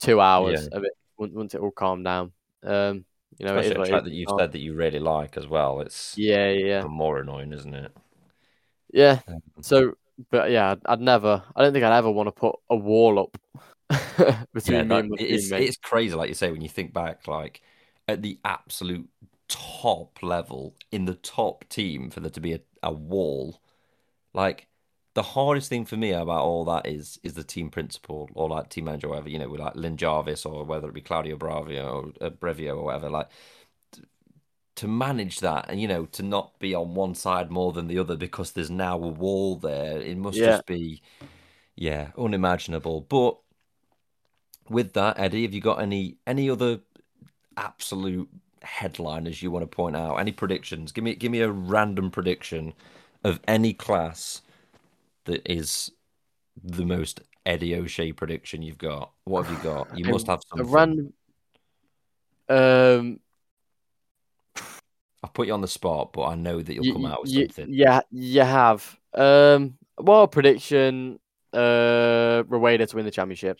two hours
Yeah.
of it once, once it all calmed down. Um, you know, it is
Especially a track that you've
Oh,
said that you really like as well. It's
Yeah, yeah,
more annoying, isn't it?
yeah.
Um,
So, but yeah, I'd, never. I don't think I'd ever want to put a wall up between
yeah,
me
that,
and my
it's
teammate.
it's crazy, like you say, when you think back, like at the absolute top level in the top team for there to be a, a wall, like the hardest thing for me about all that is is the team principal or like team manager or whatever, you know, with like Lin Jarvis or whether it be Claudio Bravio or uh, Brevio or whatever, like to manage that and you know to not be on one side more than the other because there's now a wall there. It must
Yeah.
just be yeah unimaginable. But with that eddie have you got any any other absolute headliners you want to point out? Any predictions? Give me give me a random prediction of any class that is the most eddie o'shea prediction you've got. What have you got? You must have
a random. Um,
i've put you on the spot but i know that you'll
y-
come out with
y-
something
Yeah, you have. Um, well, prediction. Uh, Rueda to win the championship.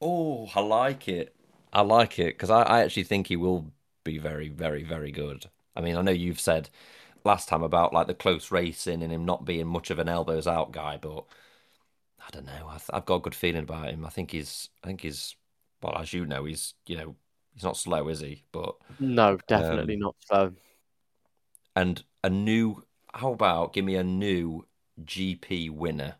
Oh, I like it. I like it because I, I actually think he will be very, very, very good. I mean, I know you've said last time about like the close racing and him not being much of an elbows out guy, but I don't know. I th- I've got a good feeling about him. I think he's, I think he's, well, as you know, he's, you know, he's not slow, is he? But
No, definitely
Um,
not so.
And a new, how about give me a new GP winner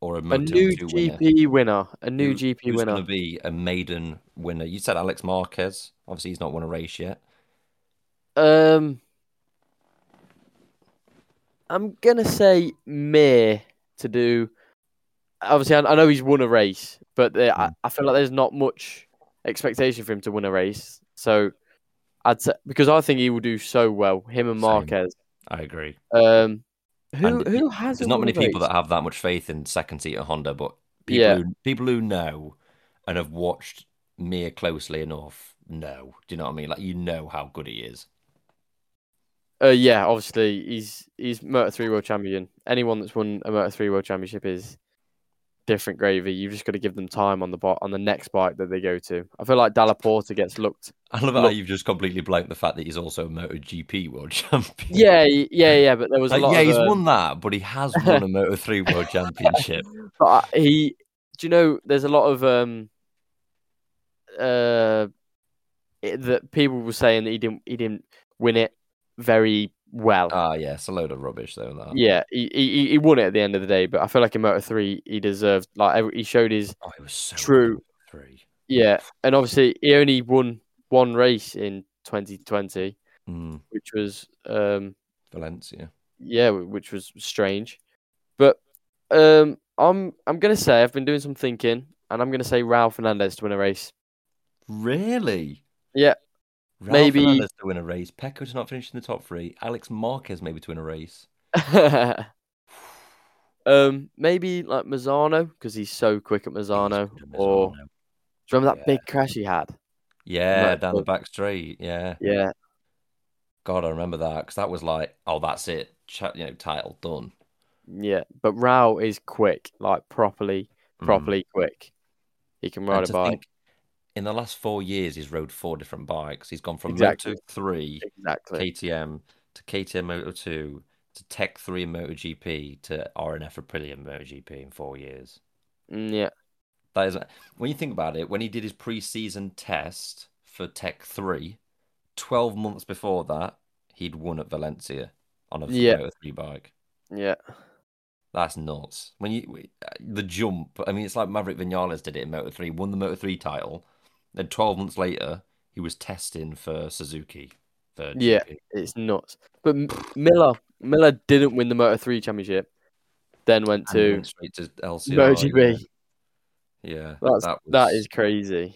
or a
A new
2 winner?
GP winner. A new
Who-
GP
who's
winner.
going to be a maiden winner? You said Alex Marquez. Obviously, he's not won a race yet.
Um, I'm gonna say Mir to do. Obviously, I, I know he's won a race, but there, I,
Mm.
I feel like there's not much expectation for him to win a race. So I'd say because I think he will do so well. Him and
Same.
Marquez.
I agree.
Um, who
And
who has
There's not many people that have that much faith in second seat at Honda, but people
Yeah.
who people who know and have watched Mir closely enough know. Do you know what I mean? Like you know how good he is.
Uh, yeah, obviously he's he's Moto Three World Champion. Anyone that's won a Moto Three World Championship is different gravy. You've just got to give them time on the bot on the next bike that they go to. I feel like Dalla Porta gets looked.
I love how you've just completely blanked the fact that he's also a MotoGP world champion.
Yeah, yeah, yeah. But there was
Like,
a lot.
yeah,
of,
he's
um,
won that, but he has won a Moto 3 World Championship.
But he, do you know? There's a lot of um, uh, it- that people were saying that he didn't he didn't win it very well.
Ah, yeah, it's a load of rubbish though. That.
yeah, he, he he won it at the end of the day, but I feel like in Moto Three he deserved like he showed his
Oh, it was so
True.
3.
yeah, and obviously he only won one race in 2020,
Mm,
which was um
Valencia.
yeah, which was strange, but um I'm I'm gonna say I've been doing some thinking, and I'm gonna say Raul Fernandez to win a race.
Really?
Yeah.
Ralph
Maybe-
Fernandez to win a race. Pecco to not finish in the top three. Alex Marquez maybe to win a race.
um, maybe like Misano because he's so quick at Misano.
He's good at
Or do you remember that
Yeah.
big crash he had?
yeah,
Right,
down the back straight. Yeah,
Yeah,
God, I remember that because that was like, oh, that's it. Ch- you know, title done.
yeah. But Raul is quick, like properly,
Mm.
properly quick. He can ride a bike.
think, in the last four years, he's rode four different bikes. He's gone from
Exactly.
Moto three
Exactly.
KTM to KTM Moto 2 to Tech 3 MotoGP to RNF Aprilia MotoGP in four years.
Mm, yeah,
That is when you think about it, when he did his pre-season test for Tech 3, 12 months before that, he'd won at Valencia on a
Yeah.
Moto 3 bike.
yeah,
That's nuts. When you the jump, I mean, it's like Maverick Vinales did it in Moto 3, won the Moto 3 title. Then 12 months later, he was testing for Suzuki. For
Yeah.
GP.
it's nuts. But Miller, Miller didn't win the Moto Three championship. Then went
And
to
went straight to LCR.
MotoGP.
Yeah,
That's
that
that
was-
is crazy.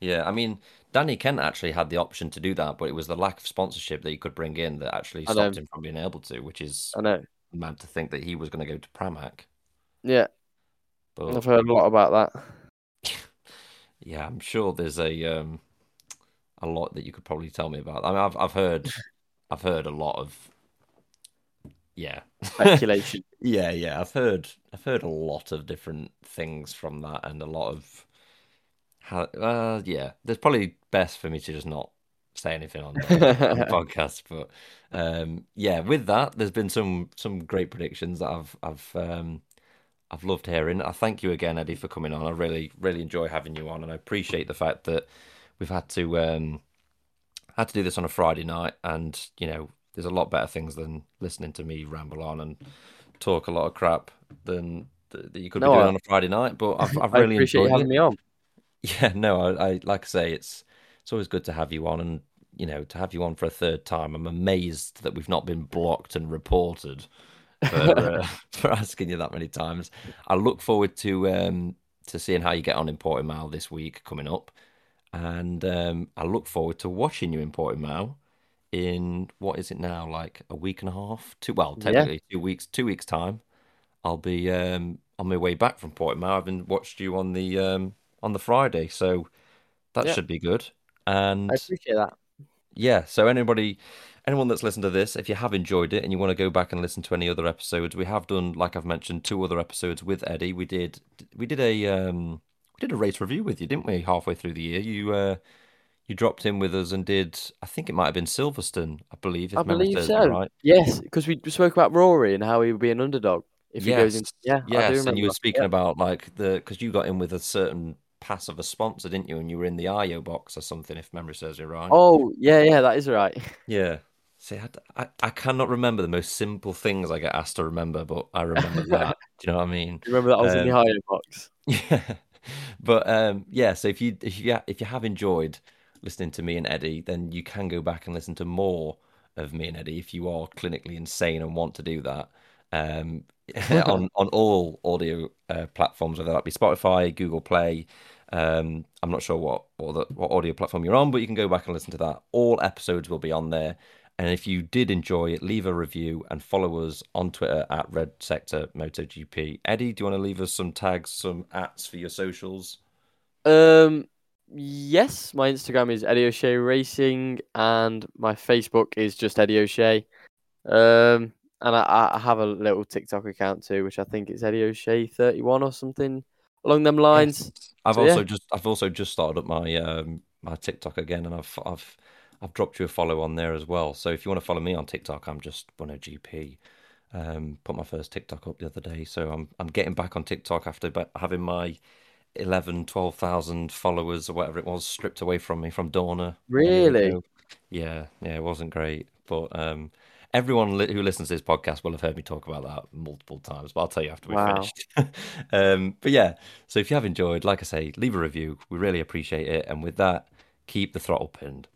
Yeah, I mean, Danny Kent actually had the option to do that, but it was the lack of sponsorship that he could bring in that actually stopped him from being able to, which is
I know.
mad to think that he was going to go to Pramac.
Yeah,
But
I've heard a lot about that.
Yeah, I'm sure there's a um a lot that you could probably tell me about. I mean, I've I've heard I've heard a lot of yeah.
Speculation.
Yeah, yeah, I've heard I've heard a lot of different things from that and a lot of uh, yeah, there's probably best for me to just not say anything on the, on the podcast. But um, yeah, with that, there's been some some great predictions that I've I've um, I've loved hearing. I thank you again, Eddie, for coming on. I really really enjoy having you on, and I appreciate the fact that we've had to um, had to do this on a Friday night, and you know, there's a lot better things than listening to me ramble on and talk a lot of crap than that you could no, be doing I, on a Friday night. But I've, I've really
appreciate
enjoyed
having
it.
me on.
Yeah, no, I, I like I say, it's it's always good to have you on, and you know, to have you on for a third time. I'm amazed that we've not been blocked and reported for uh, for asking you that many times. I look forward to um, to seeing how you get on in Portimao this week coming up, and um, I look forward to watching you in Portimao in what is it now, like a week and a half? Two well, technically yeah. two weeks. Two weeks time, I'll be um, on my way back from Portimao. I've been watched you on the um, on the Friday, so that yeah. should be good. And
I appreciate that.
Yeah, so anybody anyone that's listened to this, if you have enjoyed it and you want to go back and listen to any other episodes, we have done, like I've mentioned, two other episodes with Eddie. We did we did a um, we did a race review with you, didn't we? Halfway through the year, you uh, you dropped in with us and did. I think it might have been Silverstone, I believe.
I believe so. Right. Yes, because we spoke about Rory and how he would be an underdog if yes. he goes in. Yeah,
yes, and you were speaking yeah. about like the because you got in with a certain pass of a sponsor, didn't you? And you were in the IO box or something, if memory serves you right.
Oh yeah, yeah, that is right.
Yeah. See, I, I, I, cannot remember the most simple things I get asked to remember, but I remember that. Do you know what I mean?
You remember that I was um, in the IO box.
Yeah, but um, yeah. So if you if you if you have enjoyed listening to me and Eddie, then you can go back and listen to more of me and Eddie if you are clinically insane and want to do that. Um, on on all audio uh, platforms, whether that be Spotify, Google Play. Um, I'm not sure what or the, what audio platform you're on, but you can go back and listen to that. All episodes will be on there. And if you did enjoy it, leave a review and follow us on Twitter at Red Sector MotoGP. Eddie, do you want to leave us some tags, some ats for your socials?
Um, yes, my Instagram is Eddie O'Shea Racing, and my Facebook is just Eddie O'Shea. Um, and I, I have a little TikTok account too, which I think is Eddie O'Shea thirty one or something along them lines.
Yes. I've so, also yeah. just I've also just started up my um, my TikTok again, and I've I've I've dropped you a follow on there as well. So if you want to follow me on TikTok, I'm just Bono GP. Um, put my first TikTok up the other day, so I'm I'm getting back on TikTok after having my 11, 12,000 followers or whatever it was stripped away from me from Dorna.
Really?
Yeah, yeah, it wasn't great, but um, everyone li- who listens to this podcast will have heard me talk about that multiple times, but I'll tell you after we've wow. finished. um, but yeah, so if you have enjoyed, like I say, leave a review. We really appreciate it. And with that, keep the throttle pinned.